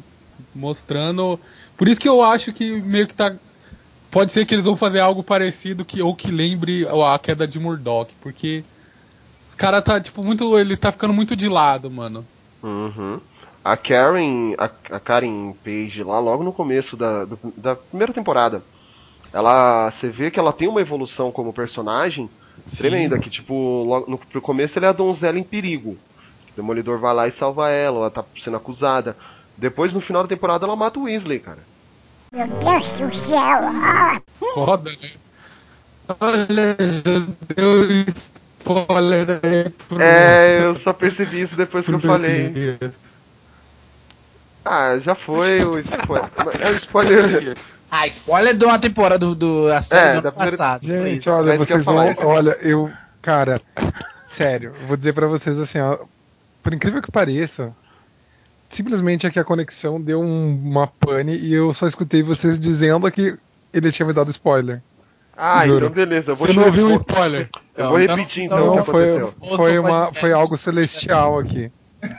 mostrando. Por isso que eu acho que meio que tá. Pode ser que eles vão fazer algo parecido que, ou que lembre a queda de Murdoch, porque os caras tá, tipo, muito. Ele tá ficando muito de lado, mano. Uhum. A Karen, a, a Karen Page lá logo no começo da, do- da primeira temporada, ela, você vê que ela tem uma evolução como personagem tremenda, que tipo, logo no começo ela é a donzela em perigo. Demolidor vai lá e salva ela, ela tá sendo acusada. Depois no final da temporada ela mata o Weasley, cara. Meu Deus do céu! Ah! Foda, né? Olha, já deu spoiler aí pro- É, eu só percebi isso depois que eu falei. Ah, já foi o spoiler. É o spoiler. Ah, spoiler de uma temporada do, do a série É, do da ano primeira- passado. Gente, olha, É vocês vão. falar. Olha, eu. Cara, sério, eu vou dizer pra vocês assim, ó. Por incrível que pareça, simplesmente é que a conexão deu um- uma pane e eu só escutei vocês dizendo que ele tinha me dado spoiler. Ah, Juro. então beleza, eu vou Você te não ouviu o spoiler? Eu vou Então, repetir então, então, o Não, que foi, aconteceu. foi, uma, foi algo celestial aqui.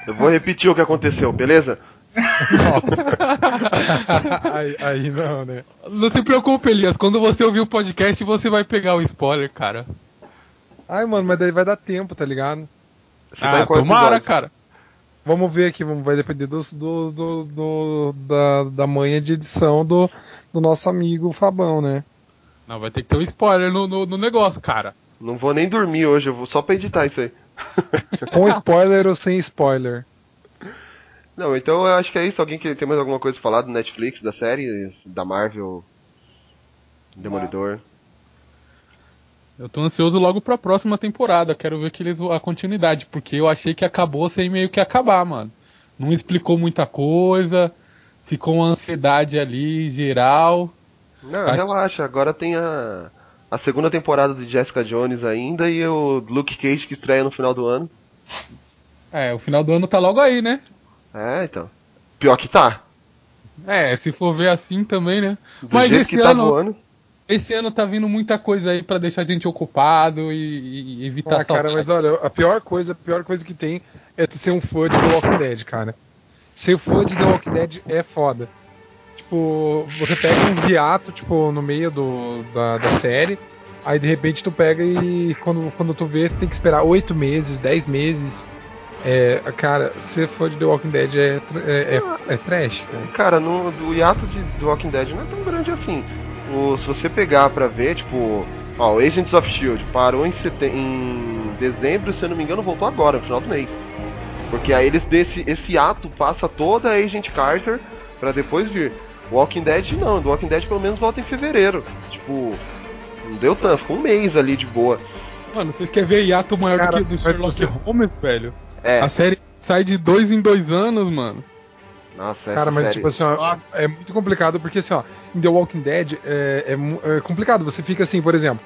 Eu vou repetir o que aconteceu, beleza? aí, aí não, né? Não se preocupe, Elias. Quando você ouvir o podcast, você vai pegar o spoiler, cara. Ai, mano, mas daí vai dar tempo, tá ligado? Você tá ah, em qual tomara, episódio? cara. Vamos ver aqui, vamos, vai depender dos- do, do, do- da, da manha de edição do, do nosso amigo Fabão, né? Não, vai ter que ter um spoiler no, no, no negócio, cara. Não vou nem dormir hoje, eu vou só pra editar isso aí. Com spoiler ou sem spoiler? Não, então eu acho que é isso. Alguém que tem mais alguma coisa pra falar do Netflix, da série, da Marvel, Demolidor? Eu tô ansioso logo pra próxima temporada. Quero ver que eles a continuidade, porque eu achei que acabou sem meio que acabar, mano. Não explicou muita coisa, ficou uma ansiedade ali geral. Não, Acho- relaxa. Agora tem a, a segunda temporada de Jessica Jones ainda e o Luke Cage que estreia no final do ano. É, o final do ano tá logo aí, né? É, então. Pior que tá. É, se for ver assim também, né? Do Mas esse tá ano, voando. Esse ano tá vindo muita coisa aí pra deixar a gente ocupado e, e evitar Ah, cara, mas olha, a pior coisa, a pior coisa que tem é tu ser um fã de The Walking Dead, cara. Ser fã de The Walking Dead é foda. Tipo, você pega uns hiato, tipo, no meio do, da, da série, aí de repente tu pega e quando, quando tu vê, tu tem que esperar 8 meses, 10 meses. É, cara, ser fã de The Walking Dead é, é, é, é trash, cara. Cara, no, o hiato de The Walking Dead não é tão grande assim. O, se você pegar pra ver, tipo, ó, o Agents of Shield parou em, sete, em dezembro, se eu não me engano, voltou agora, no final do mês. Porque aí eles desse esse ato passa toda a Agent Carter pra depois vir. Walking Dead não, The Walking Dead pelo menos volta em fevereiro. Tipo, não deu tanto, ficou um mês ali de boa. Mano, vocês querem ver hiato maior Cara, do que do Sherlock você- Holmes, velho? É, A série sai de dois em dois anos, mano. Nossa, essa Cara, mas série... tipo assim, ó, é muito complicado porque assim, ó, em The Walking Dead é, é é complicado. Você fica assim, por exemplo,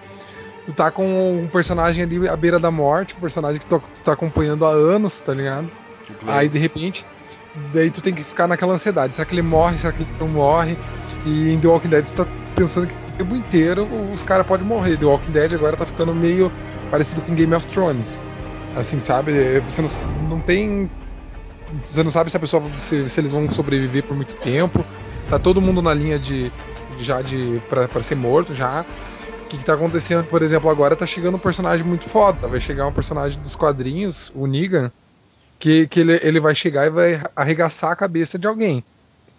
tu tá com um personagem ali à beira da morte, um personagem que tu, tu tá acompanhando há anos, tá ligado? Aí de repente, daí tu tem que ficar naquela ansiedade. Será que ele morre? Será que ele não morre? E em The Walking Dead você tá pensando que o tempo inteiro os caras podem morrer. The Walking Dead agora tá ficando meio parecido com Game of Thrones. Assim, sabe? É, Você não, não tem. Você não sabe se a pessoa. Se, se eles vão sobreviver por muito tempo. Tá todo mundo na linha de. já de. Pra, pra ser morto já. O que, que tá acontecendo, por exemplo, agora tá chegando um personagem muito foda. Vai chegar um personagem dos quadrinhos, o Negan, que, que ele, ele vai chegar e vai arregaçar a cabeça de alguém.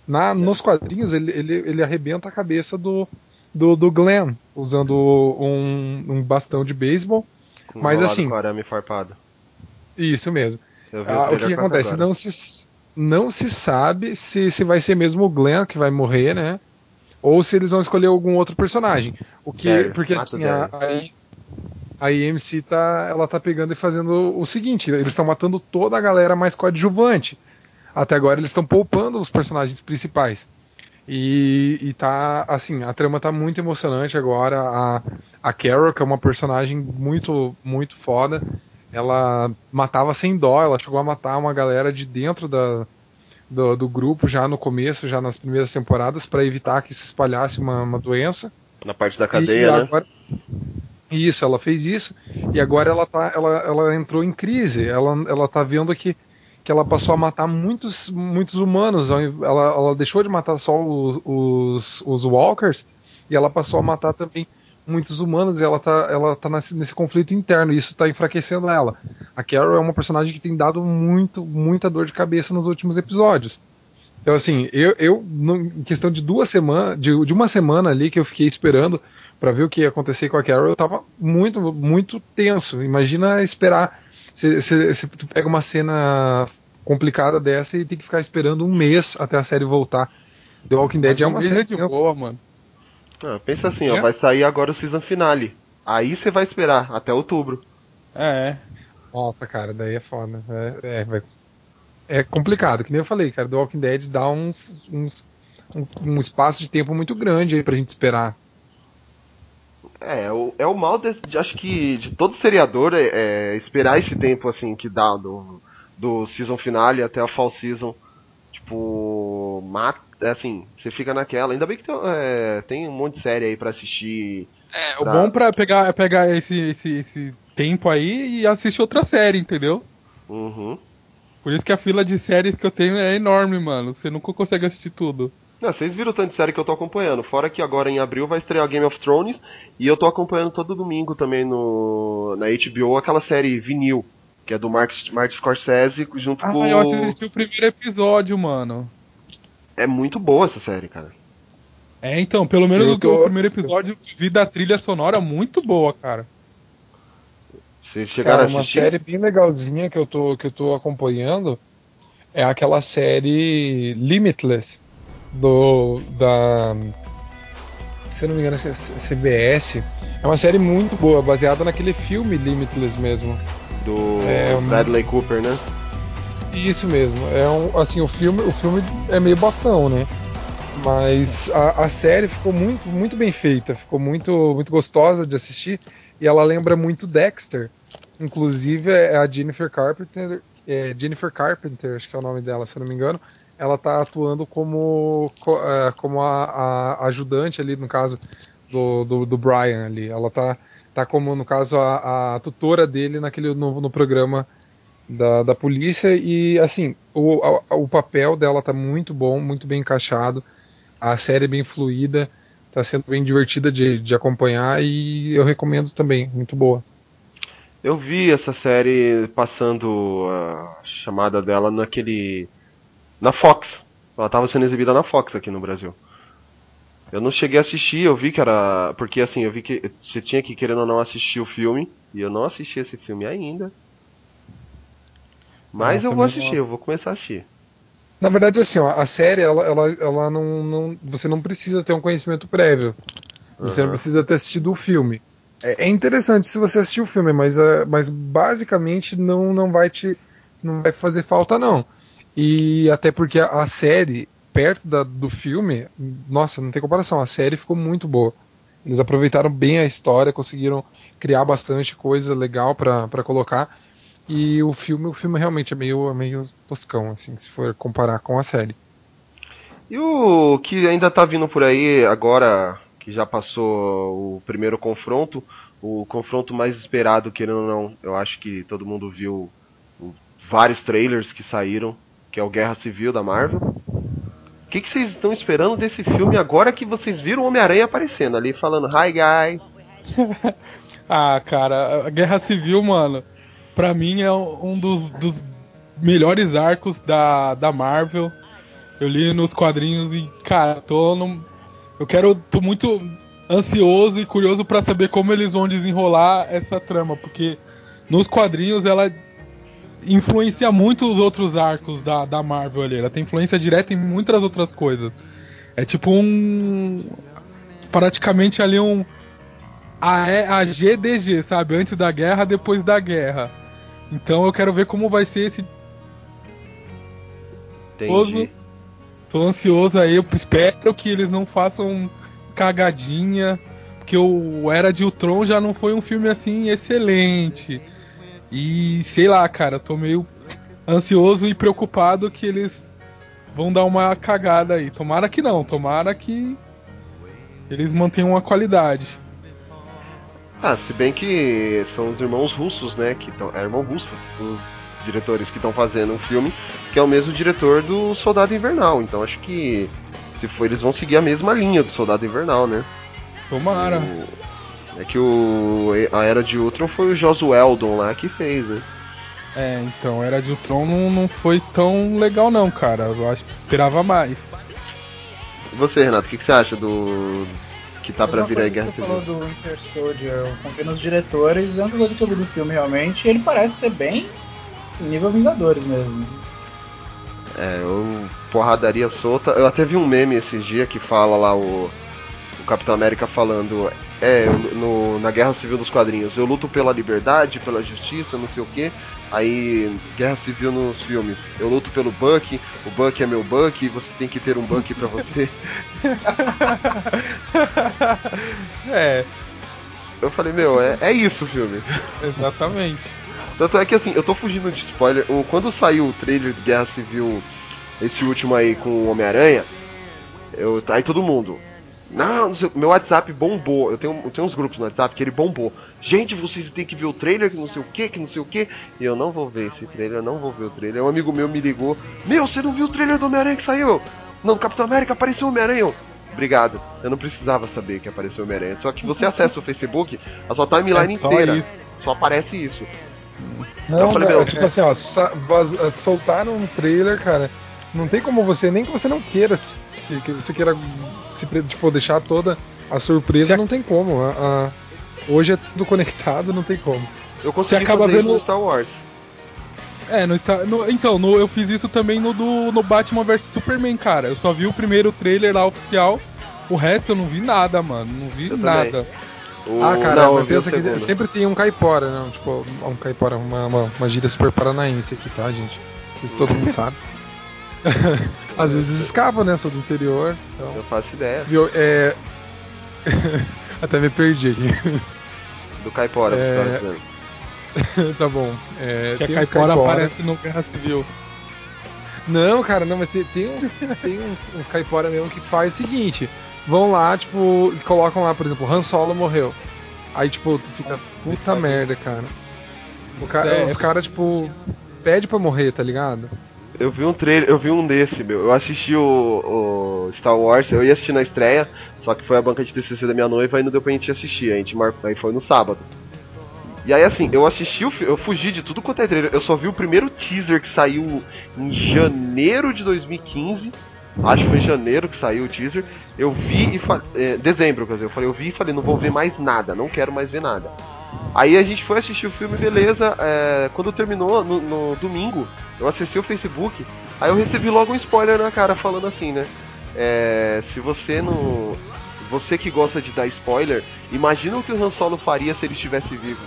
Na, nos quadrinhos, ele, ele, ele arrebenta a cabeça do, do, do Glenn, usando um, um bastão de beisebol. mas assim- com arame farpado. Isso mesmo. Ah, o que, que acontece? agora. Não se, não se sabe se, se vai ser mesmo o Glenn que vai morrer, né? Ou se eles vão escolher algum outro personagem. O que, porque assim, a, a, a IMC tá, ela tá pegando e fazendo o seguinte: eles estão matando toda a galera mais coadjuvante. Até agora eles estão poupando os personagens principais. E, e tá, assim, a trama tá muito emocionante agora. A, a Carol, que é uma personagem muito, muito foda, ela matava sem dó, ela chegou a matar uma galera de dentro da, do, do grupo já no começo, já nas primeiras temporadas, para evitar que se espalhasse uma, uma doença. Na parte da E cadeia, né? agora- Isso, ela fez isso. E agora ela, tá, ela, ela entrou em crise. Ela, ela tá vendo que, que ela passou a matar muitos, muitos humanos. Ela, ela deixou de matar só os, os, os walkers e ela passou a matar também muitos humanos e ela tá, ela tá nesse, nesse conflito interno e isso tá enfraquecendo ela. A Carol é uma personagem que tem dado muito, muita dor de cabeça nos últimos episódios. Então, assim, eu, eu em questão de duas semanas, de, de uma semana ali que eu fiquei esperando pra ver o que ia acontecer com a Carol, eu tava muito, muito tenso. Imagina esperar. Se, se, se tu pega uma cena complicada dessa e tem que ficar esperando um mês até a série voltar. The Walking Dead é uma Mas um série de boa, mano. Ah, pensa assim, ó, É? vai sair agora o season finale. Aí você vai esperar até outubro. É. Nossa, cara, daí é foda. É, é, vai- é complicado, que nem eu falei, cara. The Walking Dead dá uns, uns- um, um espaço de tempo muito grande aí pra gente esperar. É, o, é o mal desse, de, acho que de todo seriador é, é esperar esse tempo assim que dá do, do season finale até a fall season. Tipo, mata, é assim, você fica naquela. Ainda bem que tem, é, tem um monte de série aí pra assistir. É, o Pra- bom pra pegar, é pegar esse, esse, esse tempo aí e assistir outra série, entendeu? Uhum. Por isso que a fila de séries que eu tenho é enorme, mano. Você nunca consegue assistir tudo. Não, vocês viram o tanto de série que eu tô acompanhando. Fora que agora em abril vai estrear Game of Thrones. E eu tô acompanhando todo domingo também no, na HBO aquela série Vinil, que é do Mark, Mark Scorsese junto Ah, com. eu assisti o primeiro episódio, mano. É muito boa essa série, cara. É, então, pelo menos tô- o primeiro episódio vi da trilha sonora muito boa, cara. Vocês chegaram Cara, a uma assistir? série bem legalzinha que eu tô, que eu tô acompanhando é aquela série Limitless do da se eu não me engano, acho que é CBS. É uma série muito boa, baseada naquele filme Limitless mesmo. Do É, Bradley Cooper, né? Isso mesmo. É um, assim, o filme, o filme é meio bastão, né? Mas a, a série ficou muito, muito bem feita, ficou muito, muito gostosa de assistir e ela lembra muito Dexter. Inclusive é a Jennifer Carpenter, é Jennifer Carpenter, acho que é o nome dela, se eu não me engano. Ela tá atuando como, co- é, como a, a ajudante ali, no caso do, do, do Brian ali. Ela tá, tá como, no caso, a, a tutora dele naquele, no, no programa da, da polícia e assim o, a- o papel dela tá muito bom, muito bem encaixado, a série é bem fluida, tá sendo bem divertida de, de acompanhar e eu recomendo também, muito boa. Eu vi essa série passando a chamada dela naquele. na Fox. Ela tava sendo exibida na Fox aqui no Brasil. Eu não cheguei a assistir, eu vi que era. Porque assim, eu vi que você tinha que, querendo ou não, assistir o filme. E eu não assisti esse filme ainda. Mas É, eu vou assistir, eu vou começar a assistir. Na verdade, assim, ó, a série, ela, ela, ela não, não. Você não precisa ter um conhecimento prévio. Você não Aham. precisa ter assistido o filme. É, é interessante se você assistir o filme, mas, é, mas basicamente não, não vai te. não vai fazer falta, não. E até porque a, a série, perto da- do filme, nossa, não tem comparação. A série ficou muito boa. Eles aproveitaram bem a história, conseguiram criar bastante coisa legal pra colocar. E o filme, o filme realmente é meio, é meio toscão, assim, se for comparar com a série. E o que ainda tá vindo por aí agora, que já passou o primeiro confronto, o confronto mais esperado, querendo ou não, eu acho que todo mundo viu vários trailers que saíram, que é o Guerra Civil da Marvel. Que, que vocês estão esperando desse filme agora que vocês viram o Homem-Aranha aparecendo ali, falando Hi guys? Ah, cara, a Guerra Civil, mano, pra mim é um dos, dos melhores arcos da, da Marvel. Eu li nos quadrinhos e, cara, tô num, eu quero, tô muito ansioso e curioso pra saber como eles vão desenrolar essa trama, porque nos quadrinhos ela influencia muito os outros arcos da, da Marvel ali. Ela tem influência direta em muitas outras coisas. É tipo um. Praticamente ali um. A, E- a GDG, sabe? Antes da guerra, depois da guerra. Então eu quero ver como vai ser esse. Entendi. Tô ansioso aí, eu espero que eles não façam cagadinha. Porque o Era de Ultron já não foi um filme assim excelente. E sei lá, cara, eu tô meio ansioso e preocupado que eles vão dar uma cagada aí. Tomara que não, tomara que eles mantenham a qualidade. Ah, se bem que são os irmãos russos, né? Que tão, é irmão russo, os diretores que estão fazendo um filme, que é o mesmo diretor do Soldado Invernal. Então acho que se for, eles vão seguir a mesma linha do Soldado Invernal, né? Tomara. O- é que o a Era de Ultron foi o Joss Weldon lá que fez, né? É, então, Era de Ultron não, não foi tão legal não, cara. Eu acho que esperava mais. E você, Renato, o que, que você acha do que tá pra Uma vir aí Guerra que Você falou Civil? do Winter Soldier, eu confio nos diretores, é uma coisa que eu vi do filme realmente, ele parece ser bem nível Vingadores mesmo. É, eu porradaria solta. Eu até vi um meme esses dias que fala lá o, o Capitão América falando. É, no, na Guerra Civil dos quadrinhos, eu luto pela liberdade, pela justiça, não sei o que. Aí, Guerra Civil nos filmes, eu luto pelo Buck, o Buck é meu Buck, você tem que ter um Buck pra você. É, Eu falei, meu, é, é isso o filme. exatamente. Tanto é que assim, eu tô fugindo de spoiler. Quando saiu o trailer de Guerra Civil, esse último aí com o Homem-Aranha, eu aí todo mundo. Não, meu WhatsApp bombou. Eu tenho, eu tenho uns grupos no WhatsApp que ele bombou. Gente, vocês têm que ver o trailer, que não sei o que, que não sei o que. E eu não vou ver esse trailer, eu não vou ver o trailer. Um amigo meu me ligou. Meu, você não viu o trailer do Homem-Aranha que saiu? Não, Capitão América apareceu o Homem-Aranha. Obrigado. Eu não precisava saber que apareceu o Homem-Aranha. Só que você acessa o Facebook, a sua timeline É só inteira. isso. Só aparece isso. Não, Eu falei, não, meu, tipo assim, ó, eh, soltaram um trailer, cara. Não tem como você, nem que você não queira, que você queira se, tipo, deixar toda a surpresa, Você- não tem como. a- a- hoje é tudo conectado, não tem como. Eu consegui acaba fazer isso vendo- no Star Wars. É, no, Star- no- então, no- eu fiz isso também no, do, no Batman vs Superman, cara. Eu só vi o primeiro trailer lá oficial, o resto eu não vi nada, mano. Não vi Eu nada. O- Ah, cara, não, pensa que segundo. sempre tem um caipora, né? Tipo, um caipora, uma, uma, uma gíria super paranaense aqui, tá, gente? Não sei se todo mundo sabe. Às vezes escapa, né? Sou do interior. Então, Eu faço ideia. viu? É... Até me perdi aqui. Do Caipora, É, tá tá bom. É, Que a Caipora caipora. aparece no Guerra Civil. Não, cara, não, mas tem, tem uns, tem uns, uns caipora mesmo que faz o seguinte: vão lá, tipo, e colocam lá, por exemplo, Han Solo morreu. Aí, tipo, tu fica, puta merda, cara. O cara Sério? os caras, tipo, pede pra morrer, tá ligado? Eu vi um trailer, eu vi um desse, meu. Eu assisti o, o Star Wars, eu ia assistir na estreia, só que foi a banca de TCC da minha noiva e não deu pra gente assistir. A gente mar... aí foi no sábado. E aí assim, eu assisti o eu fugi de tudo quanto é trailer. Eu só vi o primeiro teaser que saiu em janeiro de 2015. Acho que foi em janeiro que saiu o teaser. Eu vi e falei. dezembro, quer dizer, eu falei, eu vi e falei, não vou ver mais nada, não quero mais ver nada. Aí a gente foi assistir o filme, beleza. é, quando terminou, no, no domingo, eu acessei o Facebook, aí eu recebi logo um spoiler na cara falando assim, né? É, se você não. Você que gosta de dar spoiler, imagina o que o Han Solo faria se ele estivesse vivo.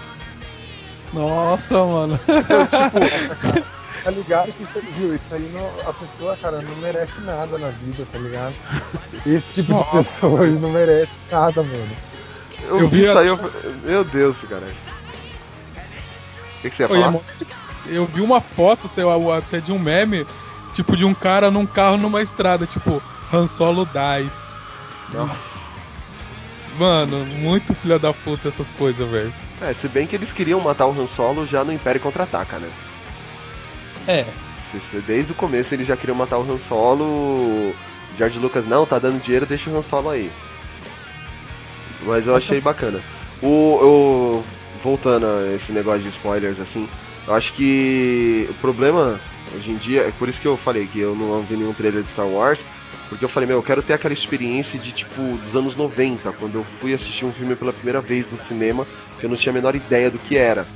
Nossa, mano. Tá ligado que isso, viu, isso aí não, a pessoa, cara, não merece nada na vida, tá ligado? Esse tipo de pessoa aí não merece nada, mano. Eu, Eu vi isso a- aí, eu... meu Deus, cara. O que, que você ia Oi, falar? amor, Eu vi uma foto até, até de um meme, tipo, de um cara num carro numa estrada, tipo, Han Solo dies. Nossa. Mano, muito filha da puta essas coisas, velho. É, se bem que eles queriam matar o Han Solo já no Império Contra-Ataca, né? É. Desde o começo eles já queriam matar o Han Solo. George Lucas, não, tá dando dinheiro, deixa o Han Solo aí. Mas eu achei bacana. O, o- voltando a esse negócio de spoilers, assim, eu acho que o problema hoje em dia, é por isso que eu falei que eu não vi nenhum trailer de Star Wars, porque eu falei, meu, eu quero ter aquela experiência de tipo dos anos 90, quando eu fui assistir um filme pela primeira vez no cinema, que eu não tinha a menor ideia do que era.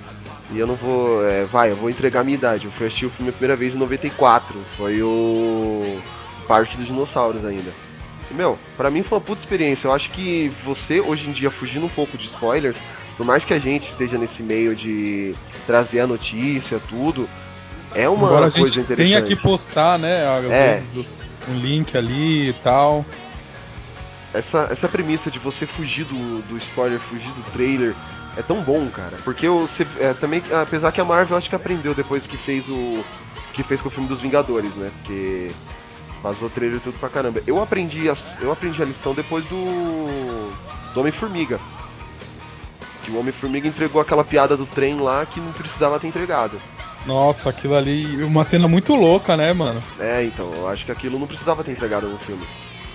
E eu não vou. é, vai, eu vou entregar a minha idade. Eu fui assistir o filme a primeira vez em 94. Foi o. Parque dos Dinossauros ainda. E, meu, pra mim foi uma puta experiência. Eu acho que você, hoje em dia, fugindo um pouco de spoilers, por mais que a gente esteja nesse meio de trazer a notícia, tudo, é uma Agora a coisa gente interessante. tem aqui postar, né? É. Um link ali e tal. essa, essa premissa de você fugir do, do spoiler, fugir do trailer, é tão bom, cara. Porque você, é, também, apesar que a Marvel acho que aprendeu depois que fez o que fez com o filme dos Vingadores, né? Porque vazou trailer e tudo pra caramba. Eu aprendi a, eu aprendi a lição depois do do Homem Formiga. Que o Homem Formiga entregou aquela piada do trem lá que não precisava ter entregado. Nossa, aquilo ali, uma cena muito louca, né, mano? É, então, eu acho que aquilo não precisava ter entregado no filme.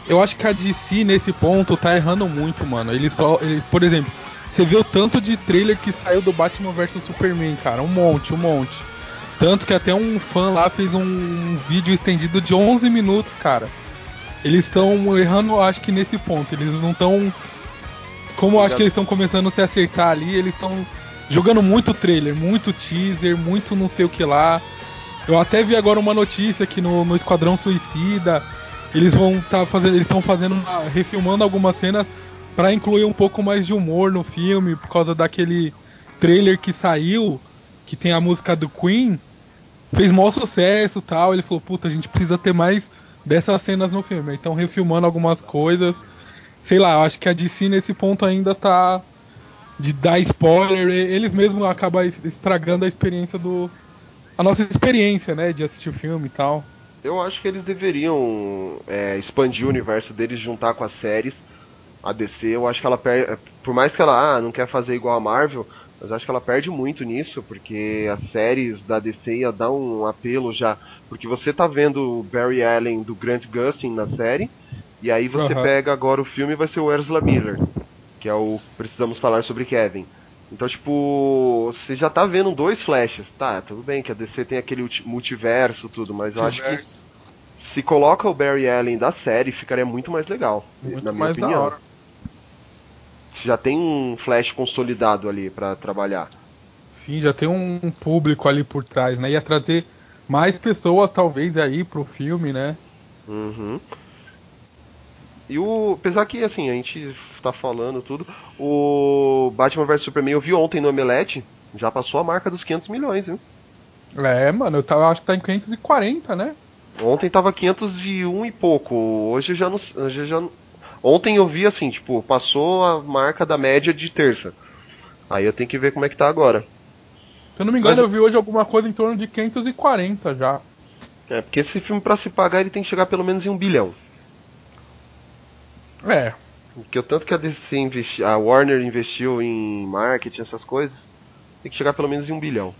Eu acho que a DC nesse ponto tá errando muito, mano. Ele só, ele, por exemplo, você o tanto de trailer que saiu do Batman vs Superman, cara, um monte, um monte. Tanto que até um fã lá fez um, um vídeo estendido de 11 minutos, cara. Eles estão errando, acho que nesse ponto. Eles não estão. Como eu acho que eles estão começando a se acertar ali, eles estão jogando muito trailer, muito teaser, muito não sei o que lá. Eu até vi agora uma notícia que no, no Esquadrão Suicida eles vão tá fazendo, eles estão fazendo, uma- refilmando algumas cenas pra incluir um pouco mais de humor no filme por causa daquele trailer que saiu que tem a música do Queen fez maior sucesso tal. Ele falou, puta, a gente precisa ter mais dessas cenas no filme. Então refilmando algumas coisas. Sei lá, eu acho que a DC nesse ponto ainda tá de dar spoiler. Eles mesmos acabam es- estragando a experiência do. A nossa experiência, né? De assistir o filme e tal. Eu acho que eles deveriam é, expandir o universo deles, juntar com as séries. A DC, eu acho que ela perde. Por mais que ela ah, não quer fazer igual a Marvel, mas acho que ela perde muito nisso, porque as séries da DC ia dar um apelo já. Porque você tá vendo o Barry Allen do Grant Gustin na série, e aí você Aham. pega agora o filme e vai ser o Ezra Miller, que é o Precisamos Falar sobre Kevin. Então, tipo, você já tá vendo dois flashes. Tá, tudo bem que a DC tem aquele ulti- multiverso tudo, mas eu acho que se coloca o Barry Allen da série, ficaria muito mais legal, Muito na minha opinião. Já tem um Flash consolidado ali pra trabalhar. Sim, já tem um, um público ali por trás, né? Ia trazer mais pessoas, talvez, aí pro filme, né? Uhum. E o. Apesar que, assim, a gente tá falando tudo. O Batman vs Superman eu vi ontem no Omelete. Já passou a marca dos 500 milhões, viu? É, mano, eu tava, acho que tá em 540, né? Ontem tava 501 e pouco. Hoje eu já não. Hoje eu já Ontem eu vi assim, tipo, passou a marca da média de terça. Aí eu tenho que ver como é que tá agora. Se eu não me engano, Mas- eu vi hoje alguma coisa em torno de 540 já. É, porque esse filme pra se pagar ele tem que chegar pelo menos em um bilhão. É, Porque o tanto que a DC investi... a Warner investiu em marketing, essas coisas, tem que chegar pelo menos em um bilhão.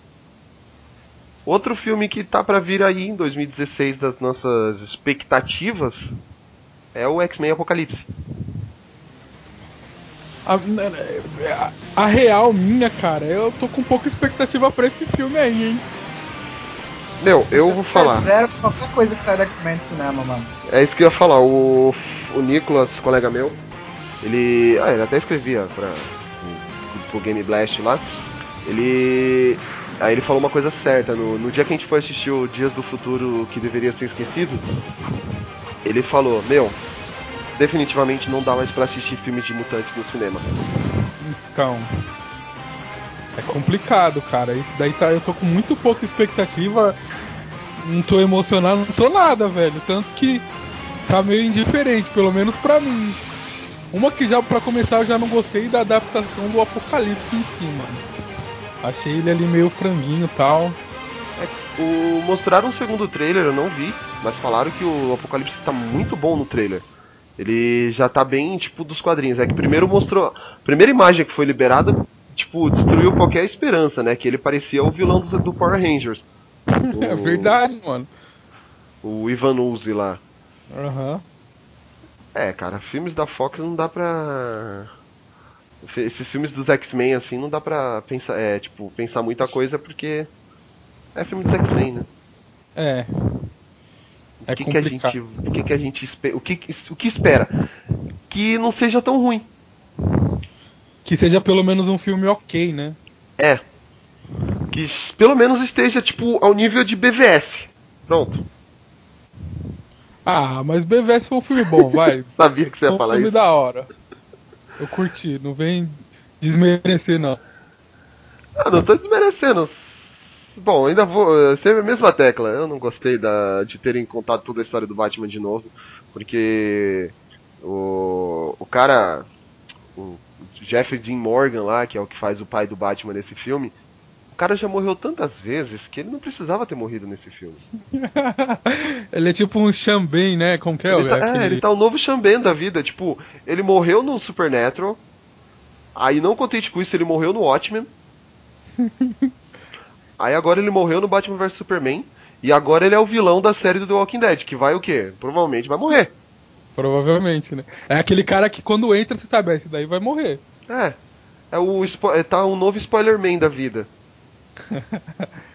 Outro filme que tá pra vir aí em 2016 das nossas expectativas é o X-Men Apocalipse. a, a- a real minha, cara, eu tô com pouca expectativa pra esse filme aí, hein? Meu, eu vou falar. É zero pra qualquer coisa que sai do X-Men do cinema, mano. É isso que eu ia falar. O, o Nicolas, colega meu, ele. Ah, ele até escrevia pra, pro Game Blast lá. Ele. Aí ele falou uma coisa certa. No, no dia que a gente foi assistir o Dias do Futuro que deveria ser esquecido, ele falou: Meu, definitivamente não dá mais pra assistir filme de mutantes no cinema. Então. É complicado, cara. Isso daí tá. Eu tô com muito pouca expectativa. Não tô emocionado, não tô nada, velho. Tanto que tá meio indiferente, pelo menos pra mim. Uma que já, pra começar, eu já não gostei da adaptação do Apocalipse em si, mano. Achei ele ali meio franguinho e tal. O, mostraram um segundo trailer, eu não vi, mas falaram que o Apocalipse tá muito bom no trailer. Ele já tá bem, tipo, dos quadrinhos. É que primeiro mostrou. A primeira imagem que foi liberada, tipo, destruiu qualquer esperança, né? Que ele parecia o vilão do, do Power Rangers. É O- verdade, mano. O Ivan Uzi lá. Aham. É, cara, filmes da Fox não dá pra. Esses filmes dos X-Men, assim, não dá pra pensar, é, tipo, pensar muita coisa porque. É filme dos X-Men, né? É. É o que, que a gente, o que, que a gente espera, o que, o que espera? Que não seja tão ruim. Que seja pelo menos um filme ok, né? É. Que pelo menos esteja tipo ao nível de BVS. Pronto. Ah, mas BVS foi um filme bom, vai. Sabia que você ia Foi um falar filme isso. da hora. Eu curti, não vem desmerecer não. Ah, não tô desmerecendo. Bom, ainda vou. eh, Sempre a mesma tecla. Eu não gostei da, de terem contado toda a história do Batman de novo. Porque o, o cara. O Jeffrey Dean Morgan lá, que é o que faz o pai do Batman nesse filme. O cara já morreu tantas vezes que ele não precisava ter morrido nesse filme. ele é tipo um Xambém, né? Como que é? Ele tá, é, Aquele- ele tá o novo Xambém da vida. Tipo, ele morreu no Supernatural. Aí, não contente com isso, ele morreu no Watchmen. aí agora ele morreu no Batman vs Superman. E agora ele é o vilão da série do The Walking Dead, que vai o quê? Provavelmente vai morrer. Provavelmente, né? É aquele cara que quando entra, você sabe, "Ah, esse daí vai morrer. É. É o é, tá um novo Spoiler-Man da vida.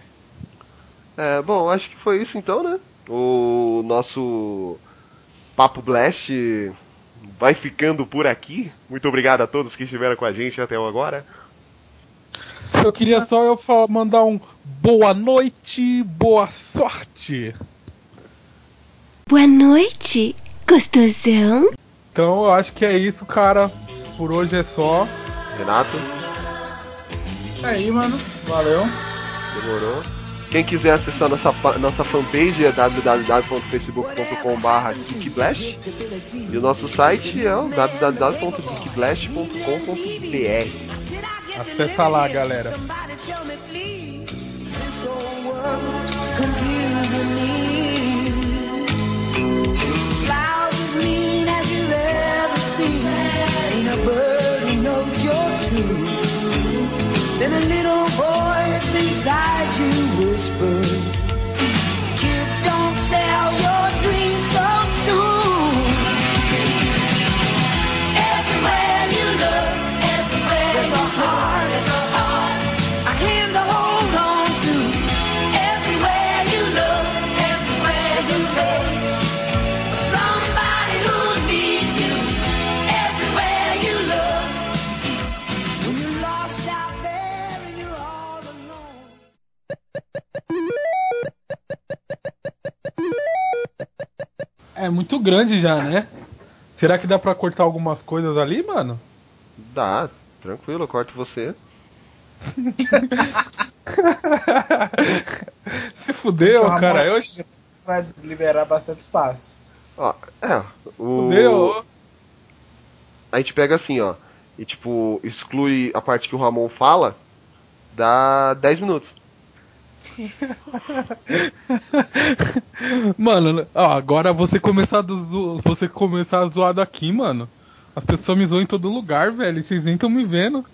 É, bom, acho que foi isso então, né? O nosso Papo Blast vai ficando por aqui. Muito obrigado a todos que estiveram com a gente até agora. Eu queria só eu mandar um boa noite, boa sorte. Boa noite, gostosão. Então eu acho que é isso, cara. Por hoje é só. Renato, É aí, mano. Valeu. demorou. Quem quiser acessar nossa, nossa fanpage é www.facebook.com.br geekblast e o nosso site é o www.geekblast.com.br. Acessa lá, galera. Inside you whispered, é muito grande já, né? Será que dá pra cortar algumas coisas ali, mano? Dá, tranquilo, eu corto você. Se fudeu, Ramon cara. Eu... Vai liberar bastante espaço. Ó, é, o... Fudeu. A gente pega assim, ó, e tipo, exclui a parte que o Ramon fala, dá 10 minutos. Mano, ó, agora você começar, do você começar zoado aqui, mano. As pessoas me zoam em todo lugar, velho. Vocês nem estão me vendo.